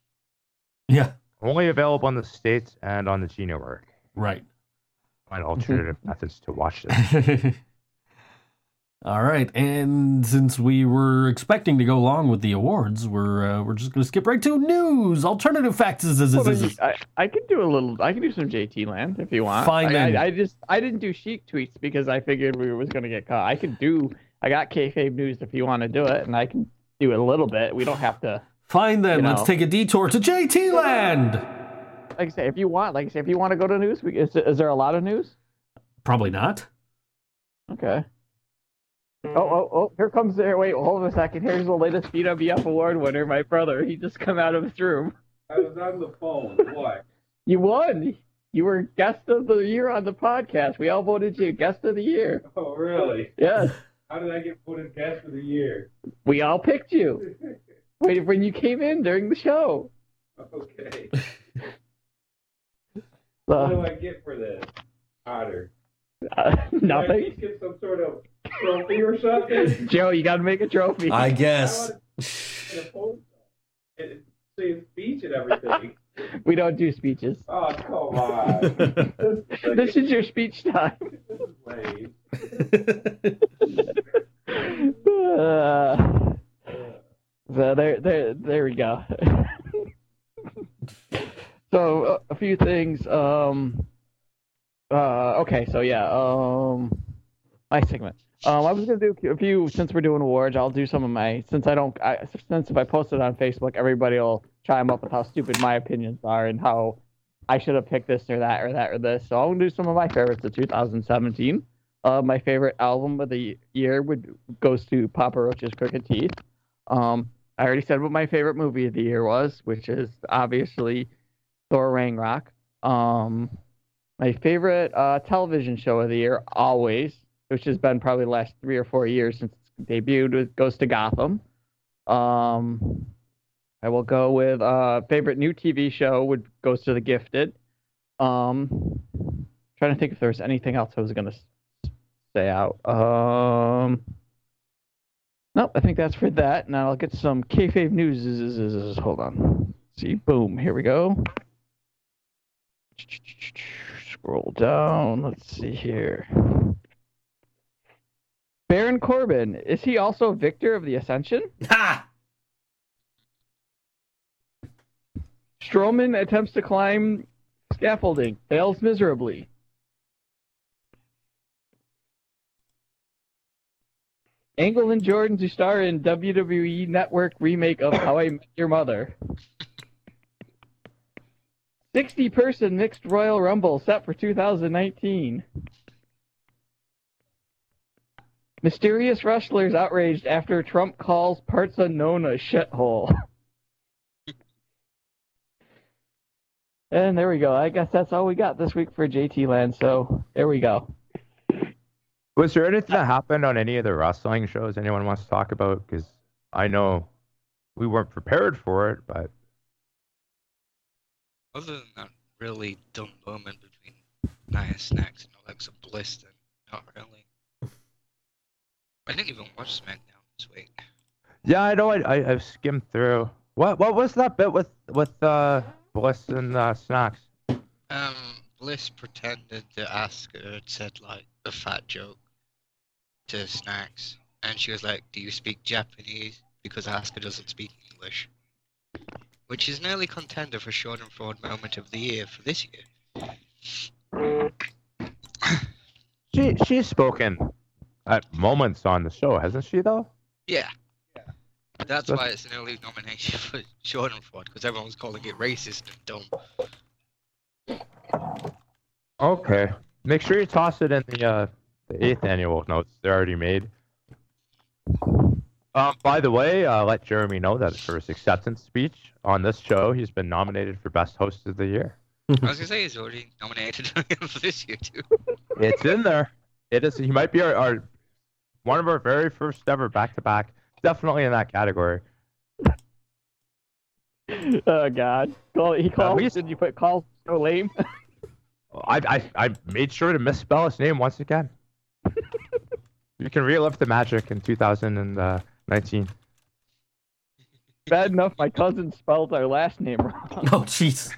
yeah, Only available on the States and on the G Network. right. Find alternative methods to watch this. All right, and since we were expecting to go along with the awards, we're uh, we're just going to skip right to news. Alternative facts is, is, Well, is, is- I, I could do a little. I could do some JT land if you want. Fine, I. I, I just I didn't do chic tweets because I figured we was gonna get caught. I could do. I got kayfabe news if you want to do it, and I can do it a little bit. We don't have to. fine. Then you let's know. take a detour to JT Land. Like I say, if you want, like I say, if you want to go to news, we, is, is there a lot of news? Probably not. Okay. Oh, oh, oh! Here comes there. Wait, hold on a second. Here's the latest BWF award winner, my brother. He just come out of his room. I was on the phone. What? You won. You were guest of the year on the podcast. We all voted you guest of the year. Oh, really? Yes, How did I get put in guest of the year? we all picked you. Wait, when you came in during the show. Okay. What do I get for this? Otter. uh, Do I nothing. get some sort of trophy or something? Joe, you got to make a trophy. I guess. In a and Say speech and everything. We don't do speeches. Oh, come on. This is your speech time. This is lame. Uh, so there, there, there we go. so uh, a few things. Um, uh, okay, so yeah. Um, my segment. Um, I was gonna do a few since we're doing awards. I'll do some of my since I don't. I, since if I post it on Facebook, everybody will chime up with how stupid my opinions are and how I should have picked this or that or that or this. So I'm gonna do some of my favorites of 2017. Uh, my favorite album of the year would goes to Papa Roach's Crooked Teeth. Um, I already said what my favorite movie of the year was, which is obviously Thor Ragnarok. Um, my favorite uh, television show of the year, always, which has been probably the last three or four years since it's debuted, goes to Gotham. Um, I will go with uh, favorite new TV show would goes to The Gifted. Um, trying to think if there's anything else I was gonna say out. Um, nope, I think that's for that. Now I'll get some kayfabe news. Hold on. See, boom, here we go. Scroll down. Let's see here. Baron Corbin is he also victor of the Ascension? Ha! Strowman attempts to climb scaffolding, fails miserably. Angle and Jordan to star in WWE Network remake of How I Met Your Mother. 60 person mixed Royal Rumble set for 2019. Mysterious wrestlers outraged after Trump calls parts unknown a shithole. And there we go. I guess that's all we got this week for JT Land. So there we go. Was there anything that happened on any of the wrestling shows anyone wants to talk about? Because I know we weren't prepared for it, but Other than that really dumb moment between Nia Snacks and Alexa Bliss, then not really. I didn't even watch SmackDown this week. yeah, I know. I, I I've skimmed through. What what was that bit with with uh Bliss and uh, Snacks? Um, Bliss pretended that Asuka had said like a fat joke to Snacks, and she was like, "Do you speak Japanese?" Because Asuka doesn't speak English, which is an early contender for short and fraud moment of the year for this year. She she's spoken at moments on the show, hasn't she? Though. Yeah. That's why it's an early nomination for and fraud, because everyone's calling it racist and dumb. Okay. Make sure you toss it in the uh the eighth annual notes. They're already made. Um, by the way, uh, let Jeremy know that for his acceptance speech on this show, he's been nominated for best host of the year. I was gonna say he's already nominated for this year too. It's in there. It is. He might be our, our one of our very first ever back to back. Definitely in that category. Oh God. Call, he uh, called. we- did you put call so lame? I I, I made sure to misspell his name once again. you can relive the magic in 2019. Bad enough my cousin spelled our last name wrong. Oh, jeez.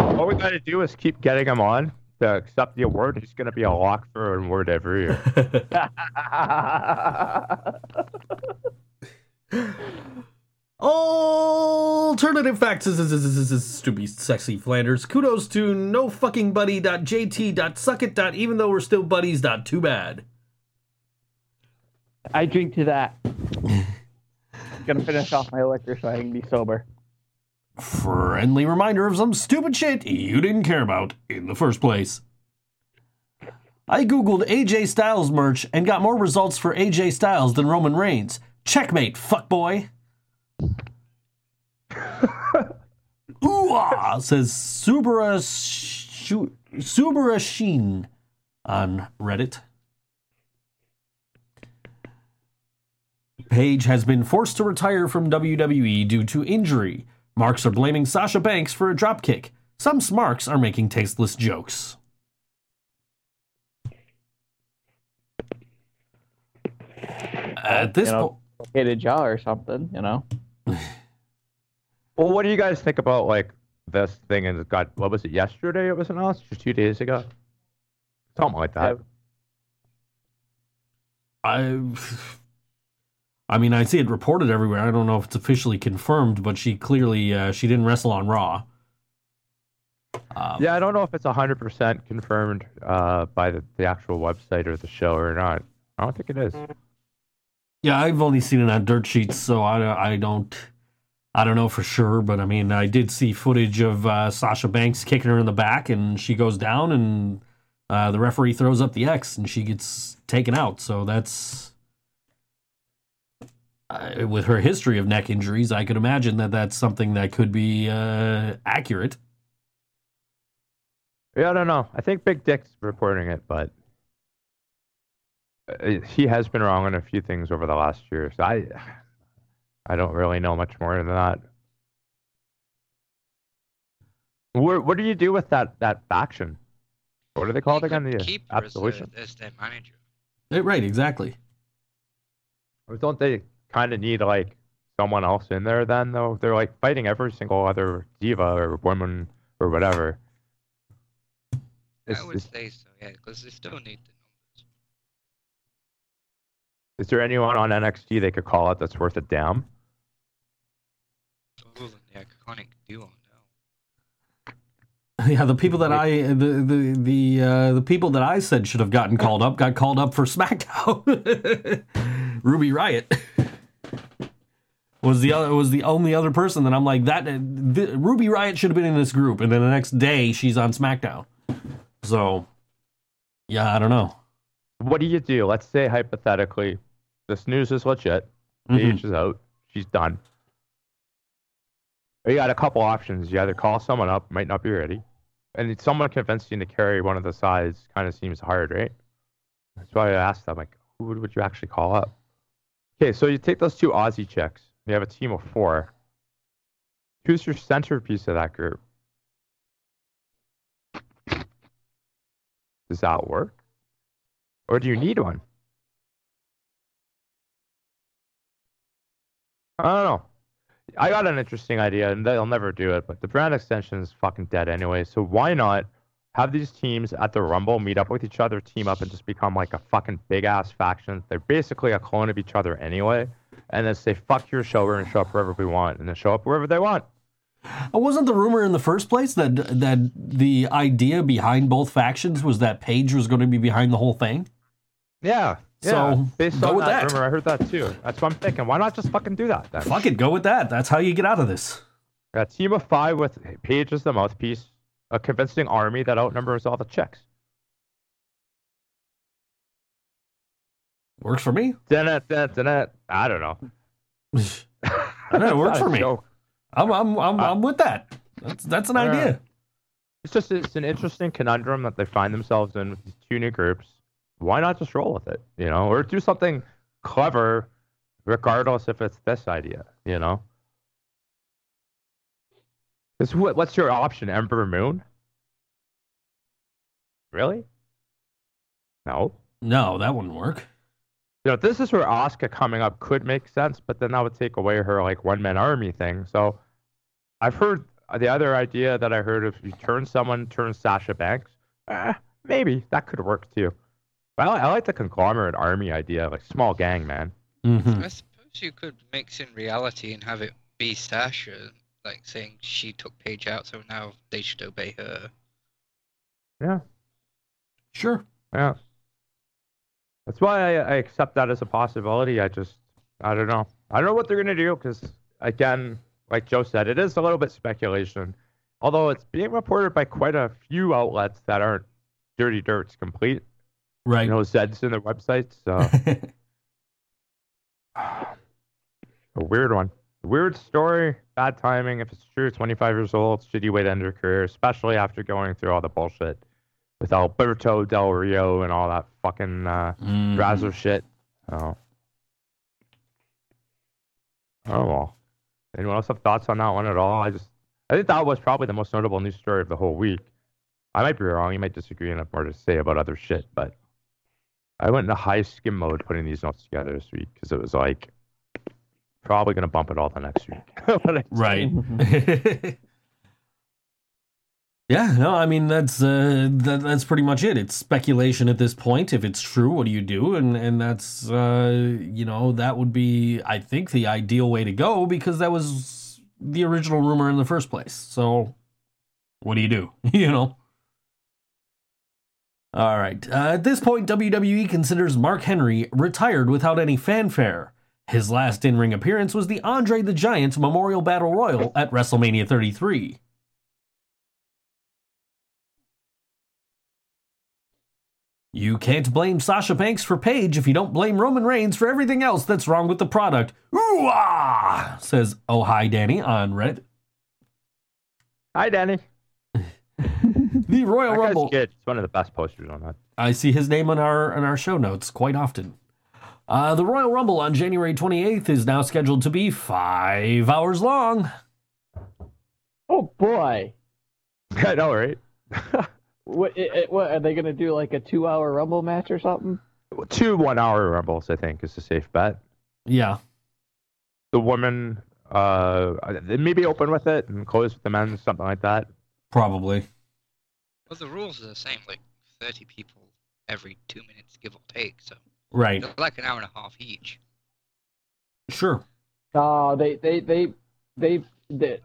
All we got to do is keep getting him on to accept the award. He's going to be a lock for an award every year. Alternative facts is, is, is, is, is stupid sexy Flanders. Kudos to no fucking buddy.jt.suckit. Even though we're still buddies. Dot too bad. I drink to that. I'm Gonna finish off my liquor so I can be sober. Friendly reminder of some stupid shit you didn't care about in the first place. I googled AJ Styles merch and got more results for AJ Styles than Roman Reigns. Checkmate, fuckboy. Ooh ah, says Subara Subara Sheen on Reddit. Paige has been forced to retire from WWE due to injury. Marks are blaming Sasha Banks for a dropkick. Some smarks are making tasteless jokes. At this point, know, hit a jaw or something, you know. Well, what do you guys think about like this thing and it got what was it yesterday? It was announced just two days ago, something like that. I, I mean, I see it reported everywhere. I don't know if it's officially confirmed, but she clearly uh, she didn't wrestle on Raw. Um, Yeah, I don't know if it's hundred percent confirmed uh, by the, the actual website or the show or not. I don't think it is. Yeah, I've only seen it on dirt sheets, so I, I don't I don't know for sure, but I mean, I did see footage of uh, Sasha Banks kicking her in the back, and she goes down, and uh, the referee throws up the X, and she gets taken out. So that's uh, with her history of neck injuries, I could imagine that that's something that could be uh, accurate. Yeah, I don't know. I think Big Dick's reporting it, but uh, he has been wrong on a few things over the last year. So I, I don't really know much more than that. What What do you do with that that faction? What are they called again? The Keep her as, Absolution. the, as their manager. Eh, right, exactly. Or don't they kind of need like someone else in there then? Though they're like fighting every single other diva or woman or whatever. Is, I would say so, yeah, because they still need the numbers. is there anyone on NXT they could call out that's worth a damn? other the iconic duo. Yeah, the people that I the the the uh, the people that I said should have gotten called up got called up for SmackDown. Ruby Riott was the other was the only other person that I'm like that. The, Ruby Riott should have been in this group, and then the next day she's on SmackDown. So, yeah, I don't know. What do you do? Let's say hypothetically, this news is legit. Paige mm-hmm. is out. She's done. You got a couple options. You either call someone up, might not be ready, and someone convincing to carry one of the sides kind of seems hard, right? That's why I asked them, like, who would, would you actually call up? Okay, so you take those two Aussie chicks. You have a team of four. Who's your centerpiece of that group? Does that work? Or do you need one? I don't know. I got an interesting idea, and they'll never do it, but the brand extension is fucking dead anyway. So why not have these teams at the Rumble meet up with each other, team up, and just become like a fucking big ass faction? They're basically a clone of each other anyway, and then say fuck your show, we're gonna show up wherever we want, and then show up wherever they want. Uh, Wasn't the rumor in the first place that that the idea behind both factions was that Paige was going to be behind the whole thing? Yeah. So, yeah. based go on with that, that. rumor, I heard that too. That's what I'm thinking. Why not just fucking do that then? Fuck it, go with that. That's how you get out of this. A team of five with Paige as the mouthpiece, a convincing army that outnumbers all the chicks. Works for me. Dun-it, dun-it, dun-it. I don't know. Yeah, it works for me. joke. I'm I'm I'm, uh, I'm with that. That's that's an Yeah. idea. It's just it's an interesting conundrum that they find themselves in with these two new groups. Why not just roll with it, you know, or do something clever, regardless if it's this idea, you know? Is what what's your option? Ember Moon? Really? No. No, that wouldn't work. You know, this is where Asuka coming up could make sense, but then that would take away her like one man army thing. So I've heard the other idea that I heard if you turn someone, turn Sasha Banks, eh, maybe that could work too. But I, I like the conglomerate army idea, like small gang, man. Mm-hmm. I suppose you could mix in reality and have it be Sasha, like saying she took Paige out, so now they should obey her. Yeah, Sure. yeah. That's why I, I accept that as a possibility. I just, I don't know. I don't know what they're gonna do because, again, like Joe said, it is a little bit speculation. Although it's being reported by quite a few outlets that aren't Dirty Dirt's complete. Right. You know, Zed's in their websites. So a weird one. Weird story, bad timing. If it's true, 25 years old, shitty way to end your career, especially after going through all the bullshit with Alberto Del Rio and all that fucking uh, Mhm. Razzle shit. Oh. Oh well. Anyone else have thoughts on that one at all? I just, I think that was probably the most notable news story of the whole week. I might be wrong. You might disagree and have more to say about other shit, but I went into high skim mode putting these notes together this week because it was like probably gonna bump it all the next week. Right. Yeah, no, I mean that's uh, that, that's pretty much it. It's speculation at this point. If it's true, what do you do? And and that's uh, you know that would be I think the ideal way to go because that was the original rumor in the first place. So what do you do? you know. All right. Uh, at this point, WWE considers Mark Henry retired without any fanfare. His last in-ring appearance was the Andre the Giant Memorial Battle Royal at WrestleMania 33. You can't blame Sasha Banks for Paige if you don't blame Roman Reigns for everything else that's wrong with the product. Ooh ah! Says Oh Hi Danny on Reddit. Hi, Danny. The Royal That Rumble. good. It's one of the best posters on that. I see his name on our on our show notes quite often. Uh, the Royal Rumble on January 28th is now scheduled to be five hours long. Oh boy. I know, right? What, it, it- what are they gonna do? Like a two-hour Rumble match or something? Two one-hour rumbles, I think, is a safe bet. Yeah, The women, uh, maybe open with it and close with the men, something like that. probably. Well, the rules are the same, like 30 people every two minutes, give or take. So Right. they're like an hour and a half each. Sure. No, they they they they, they, they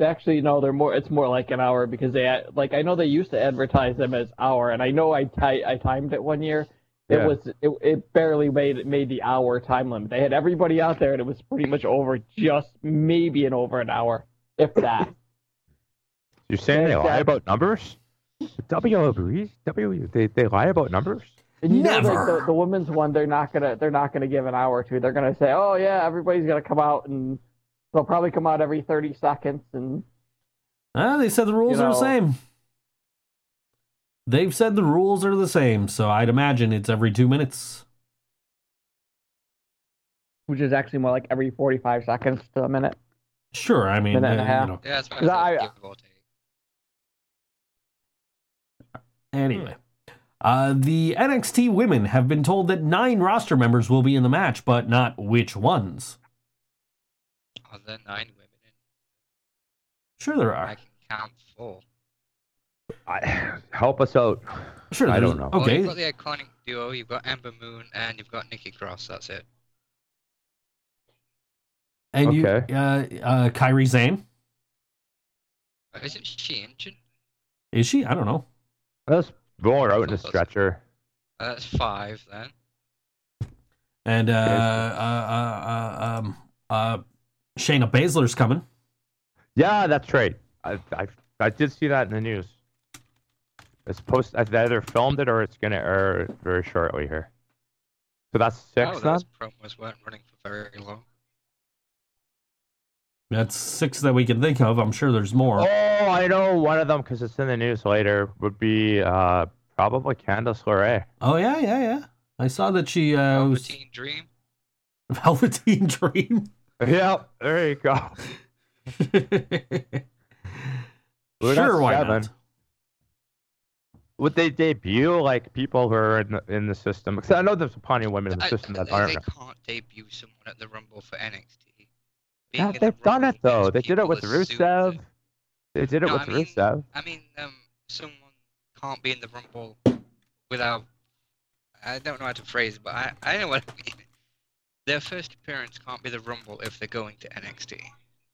actually no, they're more. It's more like an hour because they ad- like I know they used to advertise them as hour, and I know I I timed it one year. It Yeah. was it, it barely made made the hour time limit. They had everybody out there, and it was pretty much over just maybe in over an hour, if that. You're saying they lie that- about numbers? WWE, W, they they lie about numbers? And you know, Never. like the, the women's one, they're not gonna they're not gonna give an hour to. They're gonna say, oh yeah, everybody's gonna come out, and they'll probably come out every thirty seconds, and Uh, they said the rules You are the same. They've said the rules are the same, so I'd imagine it's every two minutes. which is actually more like every forty five seconds to a minute. Sure, I mean, Minute and a uh, half. you know. Yeah, that's what I I- give or take. Anyway, uh, the NXT women have been told that nine roster members will be in the match, but not which ones. Are there nine women in? Sure, there are. I can count four. I, help us out. Sure, I don't know. Well, Okay, you've got the iconic duo, you've got Ember Moon, and you've got Nikki Cross. That's it. and you, Okay. uh, uh, Kairi Sane, Uh, Isn't she injured? is she? I don't know. Let's roll her out in a stretcher. Uh, that's five then. And uh, uh, uh, uh, um, uh, Shayna Baszler's coming. Yeah, that's right. I, I, I did see that in the news. It's post. I either filmed it or it's gonna air very shortly here. So that's six. then. those promos weren't running for very long. That's six that we can think of. I'm sure there's more. Oh, I know one of them because it's in the news later. Would be uh probably Candice LeRae. Oh yeah, yeah, yeah. I saw that she uh, was Velveteen Dream. Velveteen Dream. Yep, there you go. We're sure, why seven. not? Would they debut like people who are in the, in the system? Because I know there's a plenty of women in the I- system that they, aren't. they can't debut someone at the Rumble for NXT. Being Yeah, they've done Rumble it though. They did it with assume Rusev. that- They did it No, with I mean- Rusev. I mean, um, someone can't be in the Rumble without. I don't know how to phrase it, but I, I know what I mean. Their first appearance can't be the Rumble if they're going to NXT.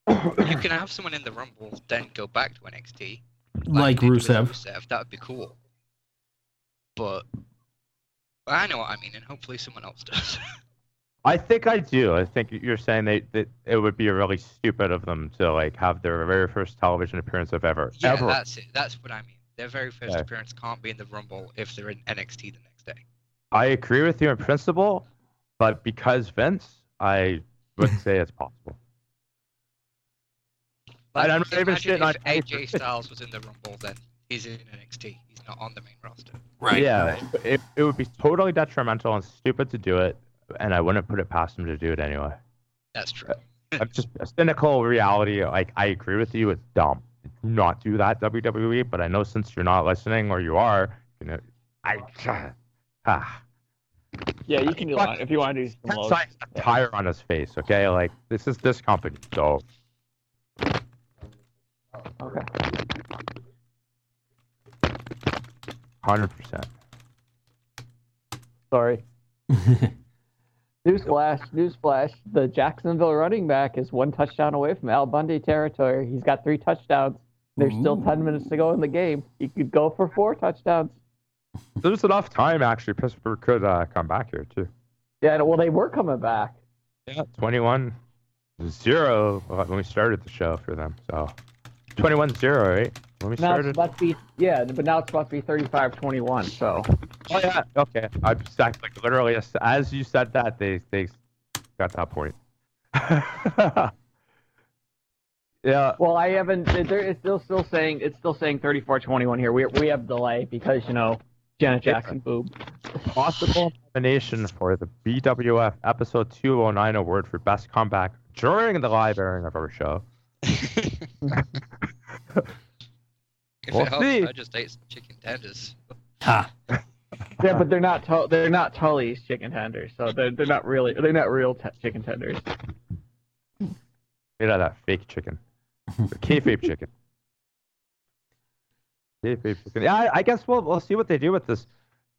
you can have someone in the Rumble, then go back to NXT. Like they did with Rusev. Rusev, that would be cool. But, but I know what I mean, and hopefully someone else does. I think I do. I think you're saying they, that it would be really stupid of them to like have their very first television appearance of ever. yeah, ever. that's it. That's what I mean. Their very first Okay. appearance can't be in the Rumble if they're in NXT the next day. I agree with you in principle, but because Vince, I would say it's possible. Like, I'm not even imagine shitting on if AJ Styles was in the Rumble, then he's in NXT. He's not on the main roster. Right. Yeah, it, it would be totally detrimental and stupid to do it, and I wouldn't put it past him to do it anyway. That's true. I'm just a cynical reality. Like I agree with you, it's dumb. Not do that, WWE. But I know since you're not listening, or you are, you know, I. Ah. Yeah, you uh, can do that if you want to do some Ted loads. Science a tire on his face, okay? Like this is this company, so Okay. Hundred percent. Sorry. Newsflash, newsflash. The Jacksonville running back is one touchdown away from Al Bundy territory. He's got three touchdowns. There's still 10 minutes to go in the game. He could go for four touchdowns. There's enough time actually. Pittsburgh could uh, come back here too. Yeah, well, they were coming back. Yeah, 21 0 when we started the show for them. So 21 0, right? When we Now it's started. about to be, yeah, but now it's about to be 35 21. So, Oh yeah, okay. I stacked like literally as, as you said that they they got that point. yeah. well, I haven't, there, it's still still saying, it's still saying 34 21 here. We, we have delay because, you know, Janet Jackson boob. Possible nomination for the BWF episode 209 award for best comeback during the live airing of our show. If We'll it helps, see. I just ate some chicken tenders. Ha. Yeah, but they're not tu- they're not Tully's chicken tenders, so they're they're not really they're not real t- chicken tenders. Made out of that fake chicken. The kayfabe chicken. Yeah, I, I guess we'll we'll see what they do with this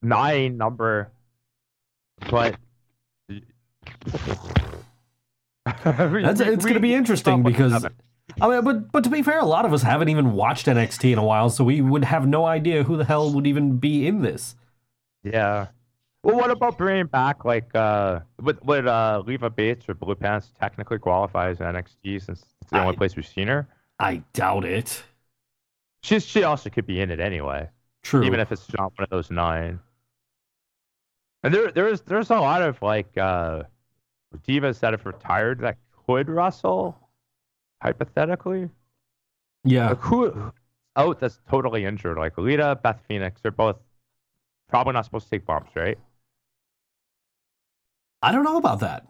nine number. But That's, it's going to be interesting because, I mean, but but to be fair, a lot of us haven't even watched NXT in a while, so we would have no idea who the hell would even be in this. Yeah. Well, what about bringing back like uh would would uh Leva Bates or Blue Pants technically qualify as NXT since it's the only place we've seen her? I doubt it. She's she also could be in it anyway, True. even if it's not one of those nine. And there there's there's a lot of like uh divas that have retired that could wrestle hypothetically. yeah. Like who out that's totally injured? Like Lita, Beth Phoenix, they're both probably not supposed to take bumps, right? I don't know about that.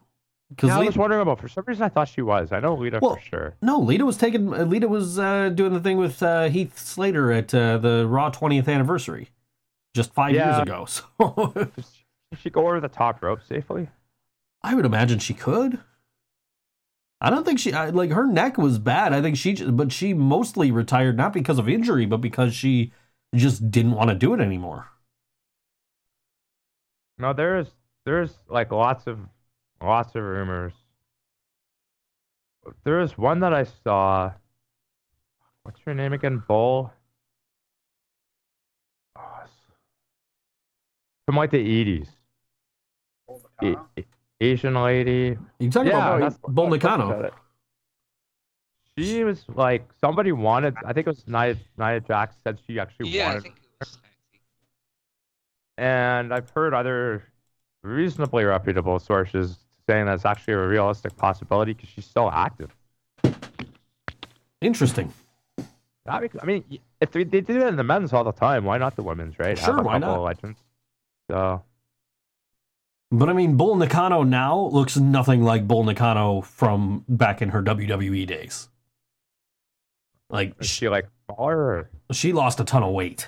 Because Yeah, I was wondering about. For some reason, I thought she was. I know Lita Well, for sure. no, Lita was taking. Lita was uh, doing the thing with uh, Heath Slater at uh, the Raw 20th anniversary, just five years ago. So Did she go over the top rope safely? I would imagine she could. I don't think she I, like her neck was bad. I think she, but she mostly retired not because of injury, but because she just didn't want to do it anymore. No, there's there's like lots of lots of rumors. There was one that I saw. What's her name again? Bull. Oh, from like the eighties. Asian lady. You talking Yeah, about that's- Bull Nakano? She was like somebody wanted. I think it was Nia Nia Jax said she actually Yeah, I wanted think it was. and I've heard other reasonably reputable sources saying that's actually a realistic possibility because she's still active. Interesting. I mean, if they, they do that in the men's all the time, why not the women's, right? Sure, Have a why couple not? of legends. So But I mean, Bull Nakano now looks nothing like Bull Nakano from back in her WWE days. Like is she like smaller? Or? she lost a ton of weight.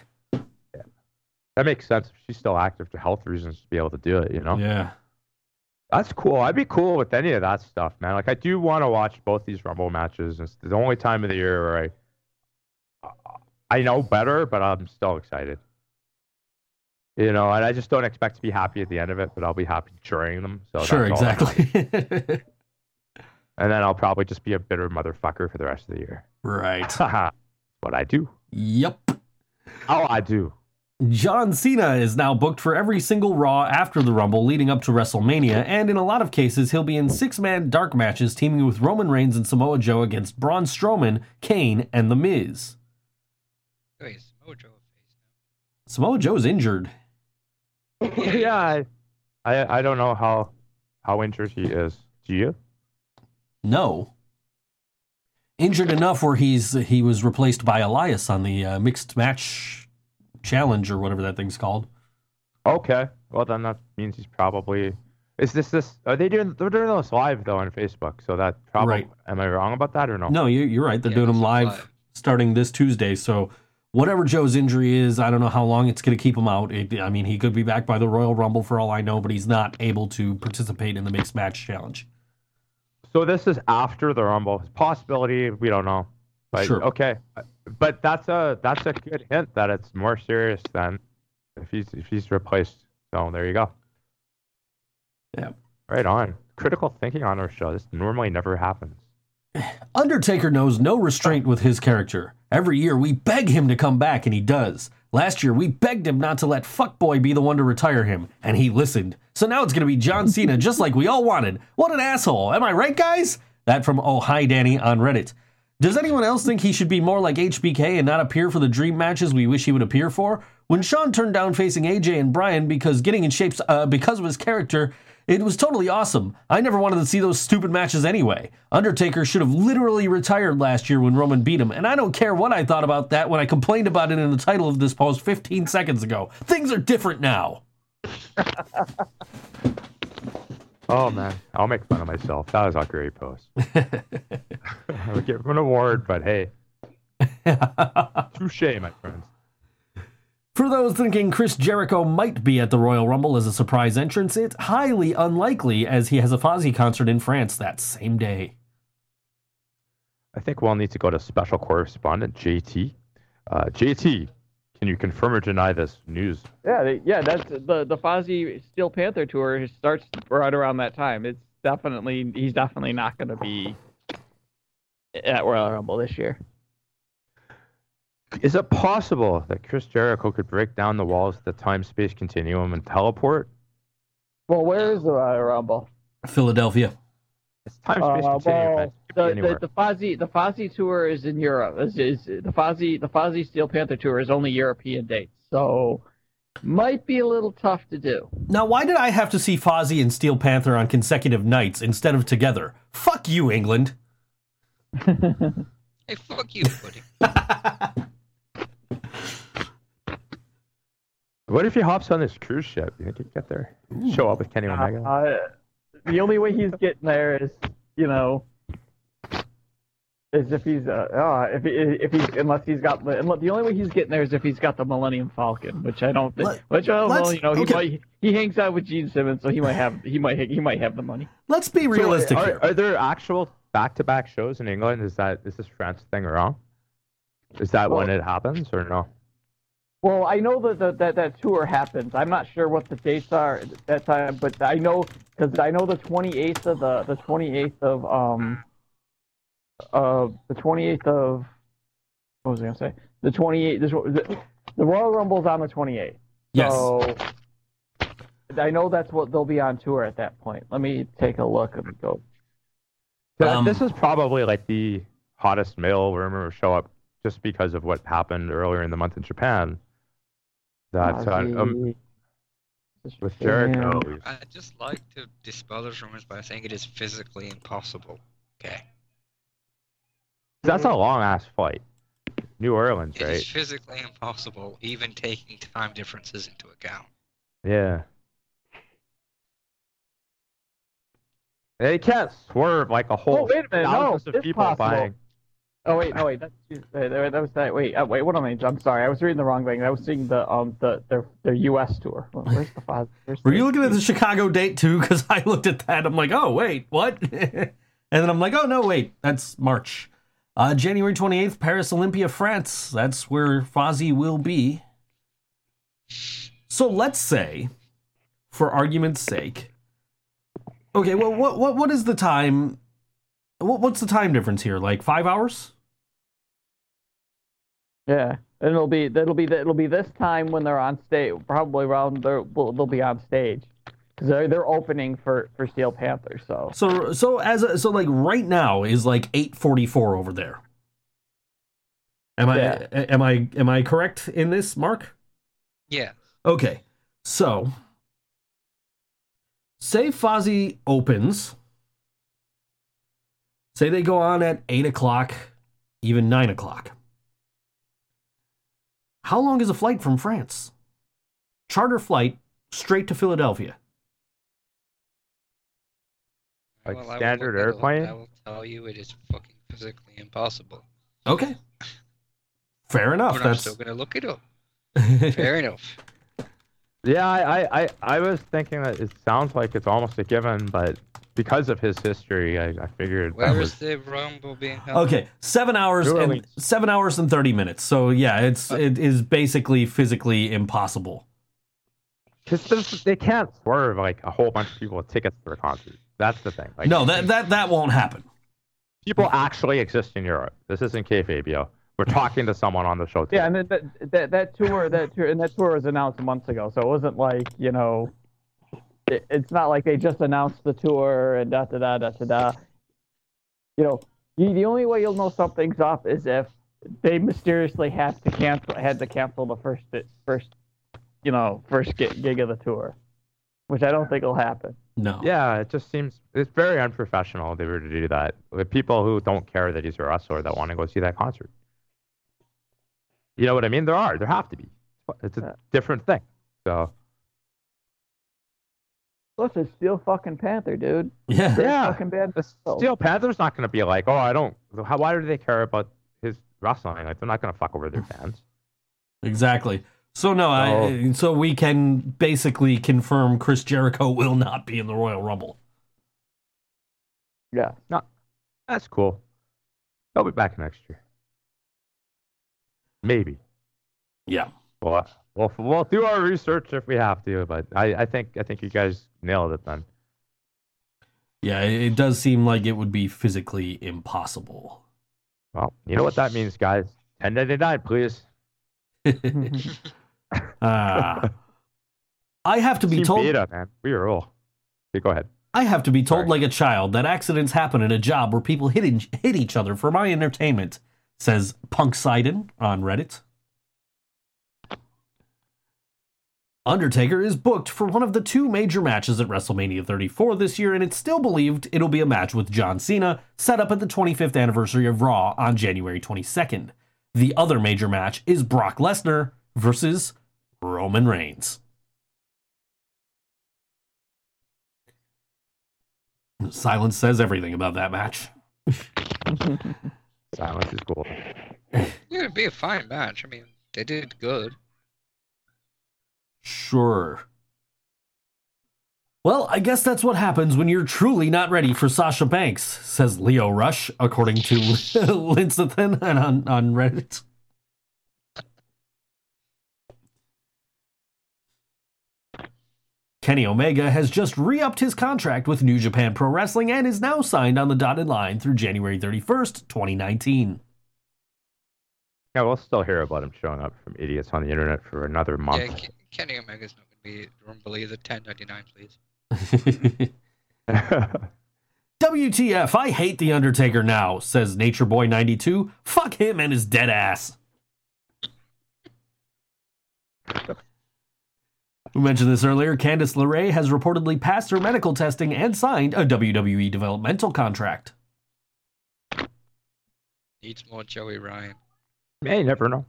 That makes sense. If she's still active for health reasons to be able to do it, you know. Yeah. That's cool. I'd be cool with any of that stuff, man. Like I do want to watch both these Rumble matches. It's the only time of the year where I I know better, but I'm still excited. You know, and I just don't expect to be happy at the end of it, but I'll be happy during them. So sure, that's all that matters. exactly. And then I'll probably just be a bitter motherfucker for the rest of the year. right. What I do. Yep. Oh, I do. John Cena is now booked for every single Raw after the Rumble leading up to WrestleMania, and in a lot of cases, he'll be in six man dark matches teaming with Roman Reigns and Samoa Joe against Braun Strowman, Kane, and The Miz. Wait, Samoa Joe face Samoa Joe's injured. yeah, I, I I don't know how how injured he is. Do you? No. Injured enough where he's he was replaced by Elias on the uh, mixed match challenge or whatever that thing's called. Okay. Well, then that means he's probably. Is this this? Are they doing? They're doing this live though on Facebook, so that probably. Right. Am I wrong about that or no? No, you, you're right. They're Yeah, doing them live, live. starting this Tuesday. So whatever Joe's injury is, I don't know how long it's going to keep him out. It, I mean, he could be back by the Royal Rumble for all I know, but he's not able to participate in the mixed match challenge. So this is after the Rumble. Possibility we don't know. But Sure. okay. But that's a that's a good hint that it's more serious than if he's if he's replaced. So there you go. Yeah. Right on. Critical thinking on our show. This normally never happens. Undertaker knows no restraint with his character. Every year we beg him to come back, and he does. Last year we begged him not to let Fuckboy be the one to retire him, and he listened. So now it's gonna be John Cena, just like we all wanted. What an asshole! Am I right, guys? That from Oh Hi Danny on Reddit. Does anyone else think he should be more like HBK and not appear for the dream matches we wish he would appear for? When Shawn turned down facing AJ and Bryan because getting in shape uh, because of his character, it was totally awesome. I never wanted to see those stupid matches anyway. Undertaker should have literally retired last year when Roman beat him, and I don't care what I thought about that when I complained about it in the title of this post 15 seconds ago. Things are different now. Oh man, I'll make fun of myself. That was a great post. I would give him an award, but hey, touche, my friends. For those thinking Chris Jericho might be at the Royal Rumble as a surprise entrance, it's highly unlikely as he has a Fozzy concert in France that same day. I think we'll need to go to special correspondent JT. Uh, JT, can you confirm or deny this news? Yeah, they, yeah. That's the the Fozzy Steel Panther tour starts right around that time. It's definitely he's definitely not going to be at Royal Rumble this year. Is it possible that Chris Jericho could break down the walls of the time space continuum and teleport? Well, where is the Royal Rumble? Philadelphia. It's time space Uh, continuum. well, It could be the, the the Fozzy the Fozzy tour is in Europe. Is, is the Fozzy the Fozzy Steel Panther tour is only European dates, so might be a little tough to do. Now, why did I have to see Fozzy and Steel Panther on consecutive nights instead of together? Fuck you, England. Hey, fuck you, buddy. What if he hops on this cruise ship? You think he'd get there? Show up with Kenny Omega? Uh, the only way he's getting there is, you know, is if he's uh, uh if he, if he's unless he's got the unless- the only way he's getting there is if he's got the Millennium Falcon, which I don't think. Let- which I don't know. You know, he okay. might he hangs out with Gene Simmons, so he might have he might he might have the money. Let's be realistic So, here. are, are there actual back-to-back shows in England? Is that is this France thing wrong? Is that when it happens or no? Well, I know that that, that that tour happens. I'm not sure what the dates are at that time, but I know because I know the 28th of the the 28th of um uh the 28th of what was I gonna say? The 28th. This, the, the Royal Rumble's on the 28th. Yes. So I know that's what they'll be on tour at that point. Let me take a look and go. Th- Um, this is probably like the hottest male rumor show up just because of what happened earlier in the month in Japan. That uh, um, with Jericho, I'd just like to dispel those rumors by saying it is physically impossible. Okay. that's a long ass flight. New Orleans, right? It is physically impossible, even taking time differences into account. Yeah. They can't swerve like a whole Oh wait a minute! No, thousands of it's people possible. buying. Oh wait, no wait, that's uh, that was that. Wait, uh, wait, what am I? Mean? I'm sorry, I was reading the wrong thing. I was seeing the um the their their U.S. tour. Where's the five? Were you looking at the Chicago date too? Because I looked at that. I'm like, oh, wait, what? and then I'm like, oh, no, wait, that's March. Uh, January 28th, Paris Olympia, France. That's where Fozzy will be. So let's say, for argument's sake, okay, well, what, what, what is the time? What, what's the time difference here? Like five hours? Yeah, it'll be it'll be it'll be this time when they're on stage. Probably around they're well, they'll be on stage because they're they're opening for for Steel Panther. So So, so as a, so like right now is like 8:44 over there. Am I Yeah. am I am I correct in this, Mark? Yeah. Okay, so say Fozzy opens. Say they go on at eight o'clock, even nine o'clock. How long is a flight from France? Charter flight straight to Philadelphia. Like Well, I will standard look airplane? I will tell you it is fucking physically impossible. Okay, fair enough. but I'm That's still gonna look it up. Fair enough. Yeah, I, I, I, I was thinking that it sounds like it's almost a given, but because of his history, I, I figured that Where was is the Rumble being held? Okay, seven hours New and Orleans. seven hours and thirty minutes. So yeah, it's uh, it is basically physically impossible Because they can't swerve like a whole bunch of people with tickets for a concert. That's the thing. Like, no, that that that won't happen. people actually exist in Europe. This isn't kayfabe, yo. We're talking to someone on the show. Today. Yeah, and that, that that that tour that tour and that tour was announced months ago, so it wasn't like you know, it, it's not like they just announced the tour and da da da da da da. You know, you, the only way you'll know something's off is if they mysteriously have to cancel had to cancel the first first you know first gig of the tour, which I don't think will happen. No. Yeah, it just seems it's very unprofessional if they were to do that with people who don't care that he's a wrestler that want to go see that concert. You know what I mean? There are. There have to be. It's a different thing. So Plus, it's Steel fucking Panther, dude. Yeah. Great Yeah. fucking band. Oh. Steel Panther's not going to be like, oh, I don't. How? Why do they care about his wrestling? Like they're not going to fuck over their fans. Exactly. So no, I, uh, so we can basically confirm Chris Jericho will not be in the Royal Rumble. Yeah. No, that's cool. He'll be back next year. Maybe. Yeah. Well, we'll we'll do our research if we have to, but I, I think I think you guys nailed it then. Yeah, it does seem like it would be physically impossible. Well, you know what that means, guys. Ten ninety nine, please. Ah. I have to be Team told Beta, man. We are all. Okay, go ahead. I have to be told like a child that accidents happen in a job where people hit each, hit each other for my entertainment, says Punk Sidon on Reddit. Undertaker is booked for one of the two major matches at WrestleMania 34 this year, and it's still believed it'll be a match with John Cena, set up at the 25th anniversary of Raw on January 22nd. The other major match is Brock Lesnar versus Roman Reigns. Silence says everything about that match. Silence is cool. Yeah, it'd be a fine match. I mean, they did good. Sure. Well, I guess that's what happens when you're truly not ready for Sasha Banks, says Lio Rush, according to Linsathan and on, on Reddit. Kenny Omega has just re upped his contract with New Japan Pro Wrestling and is now signed on the dotted line through January 31st, 2019. Yeah, we'll still hear about him showing up from idiots on the internet for another month. Yeah, Ke- Kenny Omega's not going to be Rumble either. 1099, please. WTF, I hate The Undertaker now, says Nature Boy 92. Fuck him and his dead ass. We mentioned this earlier. Candice LeRae has reportedly passed her medical testing and signed a WWE developmental contract. Needs more Joey Ryan. Yeah, you never know.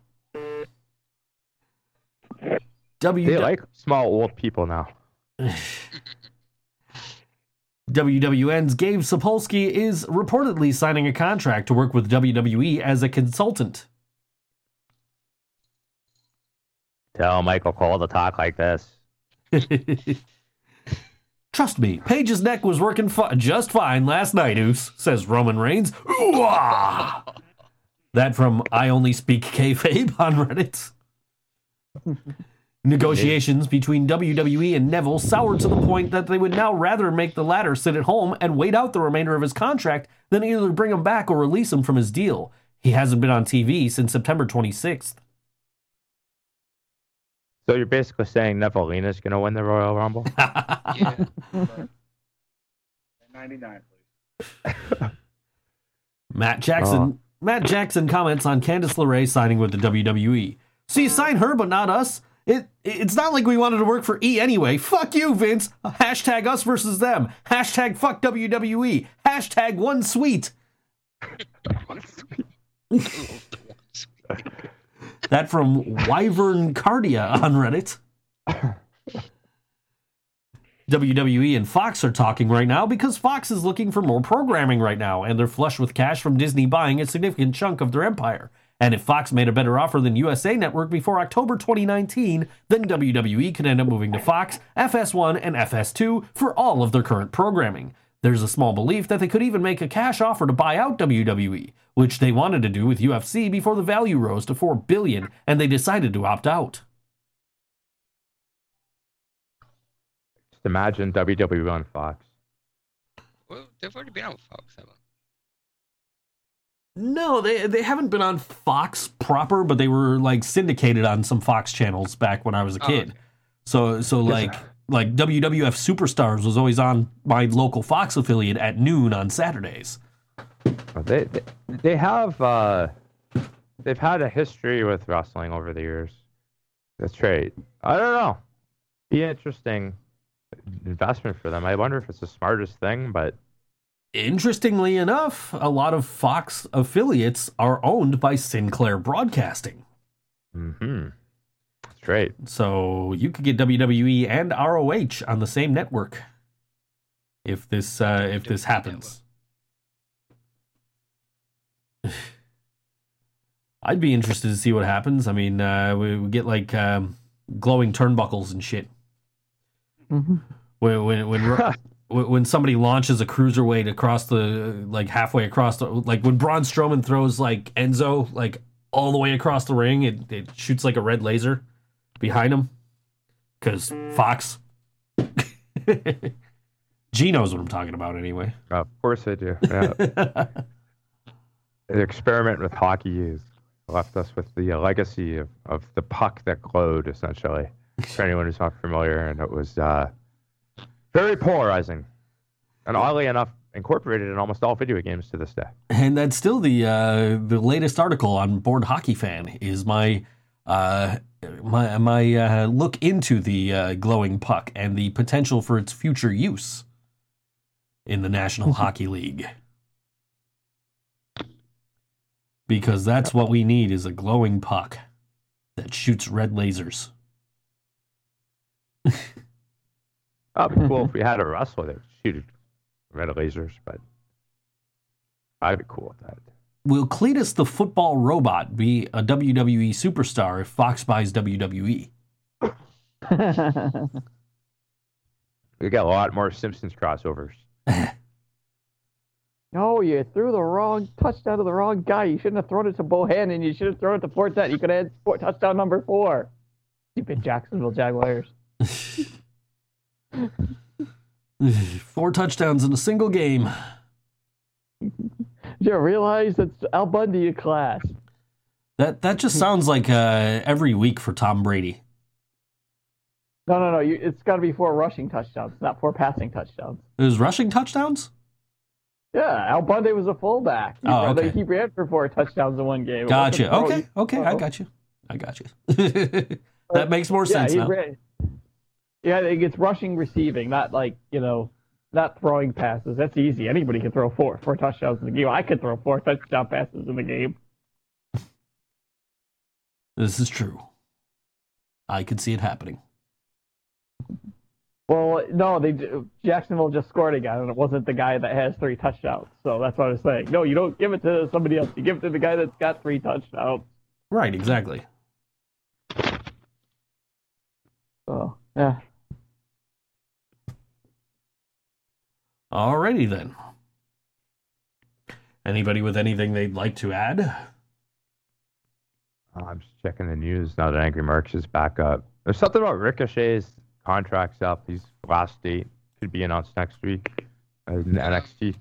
W- They like small old people now. WWN's Gabe Sapolsky is reportedly signing a contract to work with WWE as a consultant. Tell Michael Cole to talk like this. Trust me, Paige's neck was working fi- just fine last night, Oos, says Roman Reigns. Ooh-ah! that from I Only Speak Kayfabe on Reddit. Negotiations between WWE and Neville soured to the point that they would now rather make the latter sit at home and wait out the remainder of his contract than either bring him back or release him from his deal. He hasn't been on TV since September 26th. So you're basically saying Nevelina's going to win the Royal Rumble? Yeah. 99, Matt Jackson. Oh. Matt Jackson comments on Candice LeRae signing with the WWE. So you sign her, but not us. It it's not like we wanted to work for E anyway. Fuck you, Vince. Hashtag us versus them. Hashtag fuck WWE. Hashtag one sweet. that from Wyvern Cardia on Reddit. WWE and Fox are talking right now because Fox is looking for more programming right now, and they're flush with cash from Disney buying a significant chunk of their empire. And if Fox made a better offer than USA Network before October 2019, then WWE could end up moving to Fox, FS1, and FS2 for all of their current programming. There's a small belief that they could even make a cash offer to buy out WWE, which they wanted to do with UFC before the value rose to 4 billion and they decided to opt out. Just imagine WWE on Fox. Well, they've already been on Fox, haven't No, they they haven't been on Fox proper, but they were like syndicated on some Fox channels back when I was a Oh, kid. So so like like WWF Superstars was always on my local Fox affiliate at noon on Saturdays. They they, they have uh, they've had a history with wrestling over the years. That's right. I don't know. Be interesting investment for them. I wonder if it's the smartest thing, but Interestingly enough, a lot of Fox affiliates are owned by Sinclair Broadcasting. hmm that's right. So you could get WWE and ROH on the same network if this uh, if this happens. I'd be interested to see what happens. I mean, uh, we, we get like um, glowing turnbuckles and shit. Mhm. When when when, ro- when somebody launches a cruiserweight across the like halfway across the like when Braun Strowman throws like Enzo like all the way across the ring, it, it shoots like a red laser behind him because Fox. G knows what I'm talking about anyway. Of course I do. Yeah. the experiment with hockey is left us with the legacy of, of the puck that glowed, essentially. For anyone who's not familiar, and it was uh, very polarizing, and oddly enough, incorporated in almost all video games to this day. And that's still the uh, the latest article on Bored Hockey Fan is my uh, my my uh, look into the uh, glowing puck and the potential for its future use in the National Hockey League. Because that's what we need is a glowing puck that shoots red lasers. Oh, it'd be cool if we had a wrestler that shooted red lasers, but I'd be cool with that. Will Cleatus the football robot be a WWE superstar if Fox buys? WWE? We got a lot more Simpsons crossovers. No, you threw the wrong touchdown to the wrong guy. You shouldn't have thrown it to Bohanon. You should have thrown it to Fournette. You could have had four, touchdown number four. Stupid Jacksonville Jaguars. Four touchdowns in a single game. You realize that's Al Bundy in class. That that just sounds like uh, every week for Tom Brady. No, no, no. You, it's got to be four rushing touchdowns, not four passing touchdowns. It was rushing touchdowns. Yeah, Al Bundy was a fullback. He, Oh, okay. he ran for four touchdowns in one game. Gotcha. Okay. Okay. I Uh-oh. got you. I got you. that makes more yeah, sense now. ran- yeah, it's rushing, receiving, not like you know, not throwing passes. That's easy. Anybody can throw four four touchdowns in the game. I could throw four touchdown passes in the game. This is true. I could see it happening. Well, no, they Jacksonville just scored again, and it wasn't the guy that has three touchdowns. So that's what I was saying. No, you don't give it to somebody else. You give it to the guy that's got three touchdowns. Right. Exactly. So yeah. Alrighty then. Anybody with anything they'd like to add? Oh, I'm just checking the news now that Angry Marks is back up. There's something about Ricochet's contract's up. His last date could be announced next week uh, in NXT.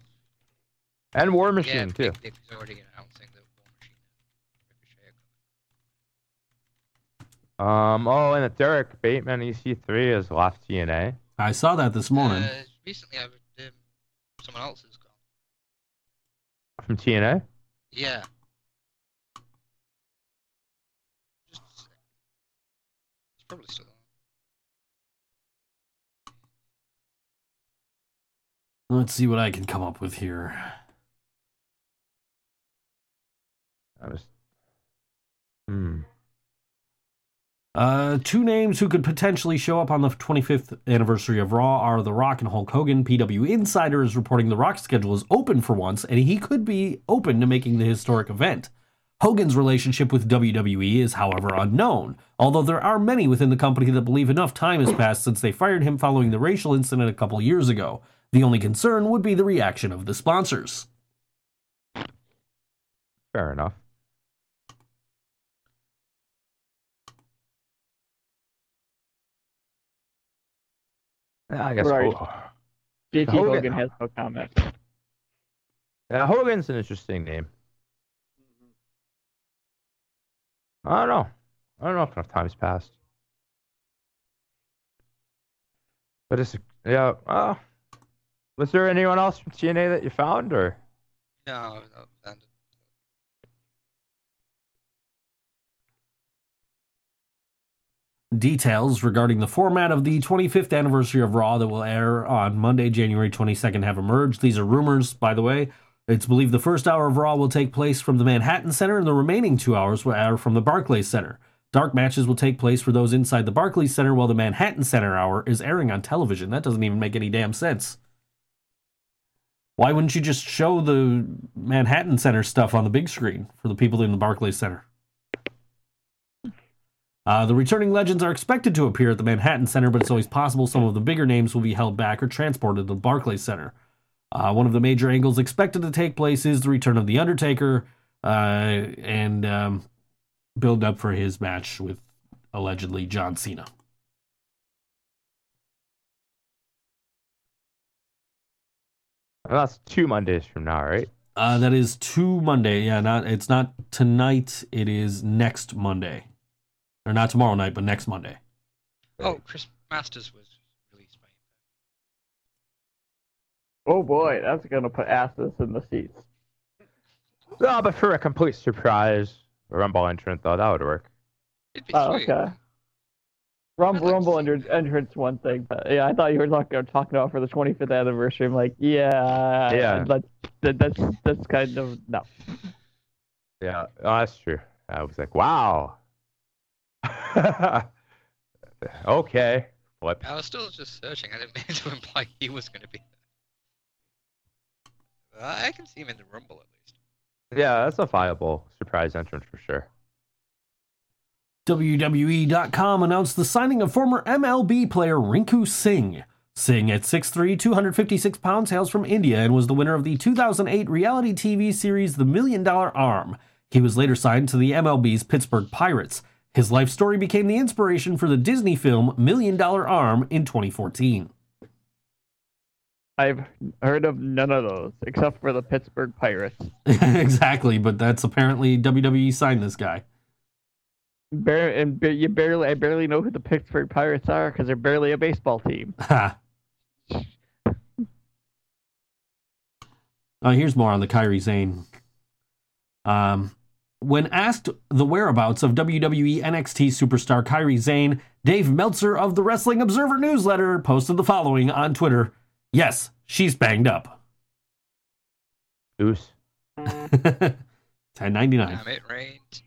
And War Machine, yeah, too. Big Dick is already announcing that War Machine and Ricochet are Um, oh, and Derrick Bateman EC3 has left TNA. I saw that this morning. Uh, recently, I, someone else has gone. From TNA? Yeah. Just. It's probably still on. Let's see what I can come up with here. I was. Hmm. Uh, two names who could potentially show up on the 25th anniversary of Raw are The Rock and Hulk Hogan. PW Insider is reporting The Rock's schedule is open for once, and he could be open to making the historic event. Hogan's relationship with WWE is, however, unknown, although there are many within the company that believe enough time has passed since they fired him following the racial incident a couple years ago. The only concern would be the reaction of the sponsors. Fair enough. I guess Right. Ho- JT Hogan- Hogan has no comment. yeah, Hogan's an interesting name. I don't know. I don't know if enough time's passed. But it's yeah. Uh, was there anyone else from TNA that you found, or No, no, Details regarding the format of the 25th anniversary of Raw that will air on Monday, January 22nd have emerged. These are rumors, by the way. It's believed the first hour of Raw will take place from the Manhattan Center and the remaining two hours will air from the Barclays Center. Dark matches will take place for those inside the Barclays Center while the Manhattan Center hour is airing on television. That doesn't even make any damn sense. Why wouldn't you just show the Manhattan Center stuff on the big screen for the people in the Barclays Center? Uh, the returning legends are expected to appear at the Manhattan Center, but it's always possible some of the bigger names will be held back or transported to the Barclays Center. Uh, one of the major angles expected to take place is the return of The Undertaker uh, and um, build up for his match with allegedly John Cena. well, that's two Mondays from now, right? Uh, that is two Monday. Yeah, not it's not tonight. It is next Monday, or not tomorrow night, but next Monday. oh, Chris Masters was released by Oh boy, that's gonna put asses in the seats. No, but for a complete surprise Rumble entrant, though, that would work. It'd be Oh, sweet. okay. Rumble, Rumble under, entrance one thing, but yeah, I thought you were talking uh, talking about for the 25th anniversary. I'm like, yeah, Yeah. that's that, that's that's kind of no. Yeah, oh, that's true. I was like, wow. okay. Flip. I was still just searching. I didn't mean to imply he was going to be there. Uh, I can see him in the Rumble at least. Yeah, that's a viable surprise entrance for sure. WWE.com announced the signing of former MLB player Rinku Singh. Singh, at 6'3, 256 pounds, hails from India and was the winner of the 2008 reality TV series The Million Dollar Arm. He was later signed to the MLB's Pittsburgh Pirates. His life story became the inspiration for the Disney film Million Dollar Arm in 2014. I've heard of none of those except for the Pittsburgh Pirates. exactly, but that's apparently WWE signed this guy. Bar- and ba- you barely, I barely know who the Pittsburgh Pirates are because they're barely a baseball team. Ha. Uh, here's more on the Kairi Sane. Um, when asked the whereabouts of WWE NXT superstar Kairi Sane, Dave Meltzer of the Wrestling Observer newsletter posted the following on Twitter Yes, she's banged up. Goose. 1099. Damn it, Reigns.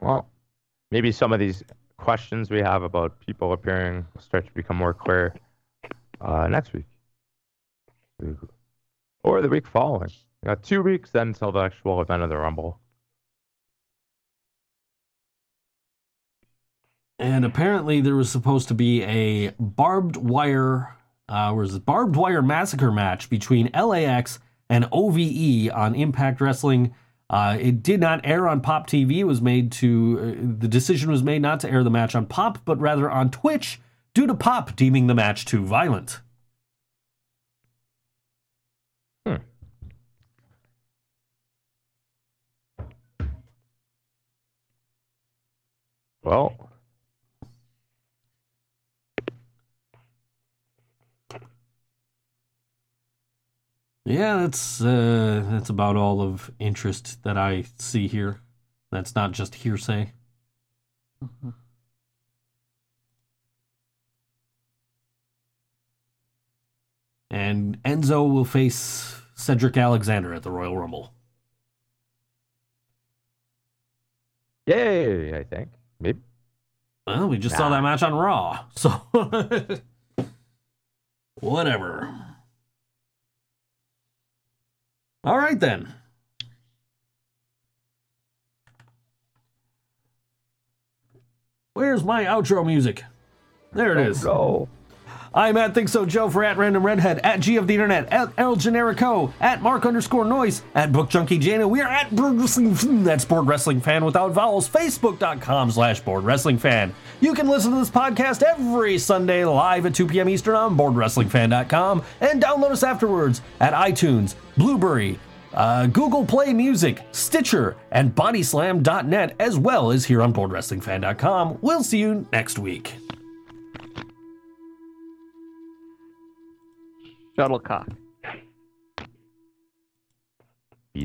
Well, maybe some of these questions we have about people appearing will start to become more clear uh, next week. Or the week following. We got two weeks then until the actual event of the Rumble. And apparently, there was supposed to be a barbed wire, uh, was barbed wire massacre match between LAX and OVE on Impact Wrestling. Uh, it did not air on Pop TV. It was made to uh, the decision was made not to air the match on Pop, but rather on Twitch, due to Pop deeming the match too violent. Well, Yeah, that's uh, that's about all of interest that I see here. That's not just hearsay. And Enzo will face Cedric Alexander at the Royal Rumble. yay, I think. Maybe. Well, we just saw that match on Raw, so whatever. All right then. Where's my outro music? There it is. Go. I'm at Think So Joe for at Random Redhead, at G of the Internet, at El Generico, at Mark underscore Noise, at Book Junkie Jana. We are at Wrestling, that's Bored Wrestling Fan without vowels, Facebook.com slash Bored Wrestling Fan. You can listen to this podcast every Sunday live at 2 p.m. Eastern on BoredWrestlingFan.com and download us afterwards at iTunes, Blubrry, uh, Google Play Music, Stitcher, and BodySlam.net, as well as here on BoredWrestlingFan.com. We'll see you next week. Shuttlecock.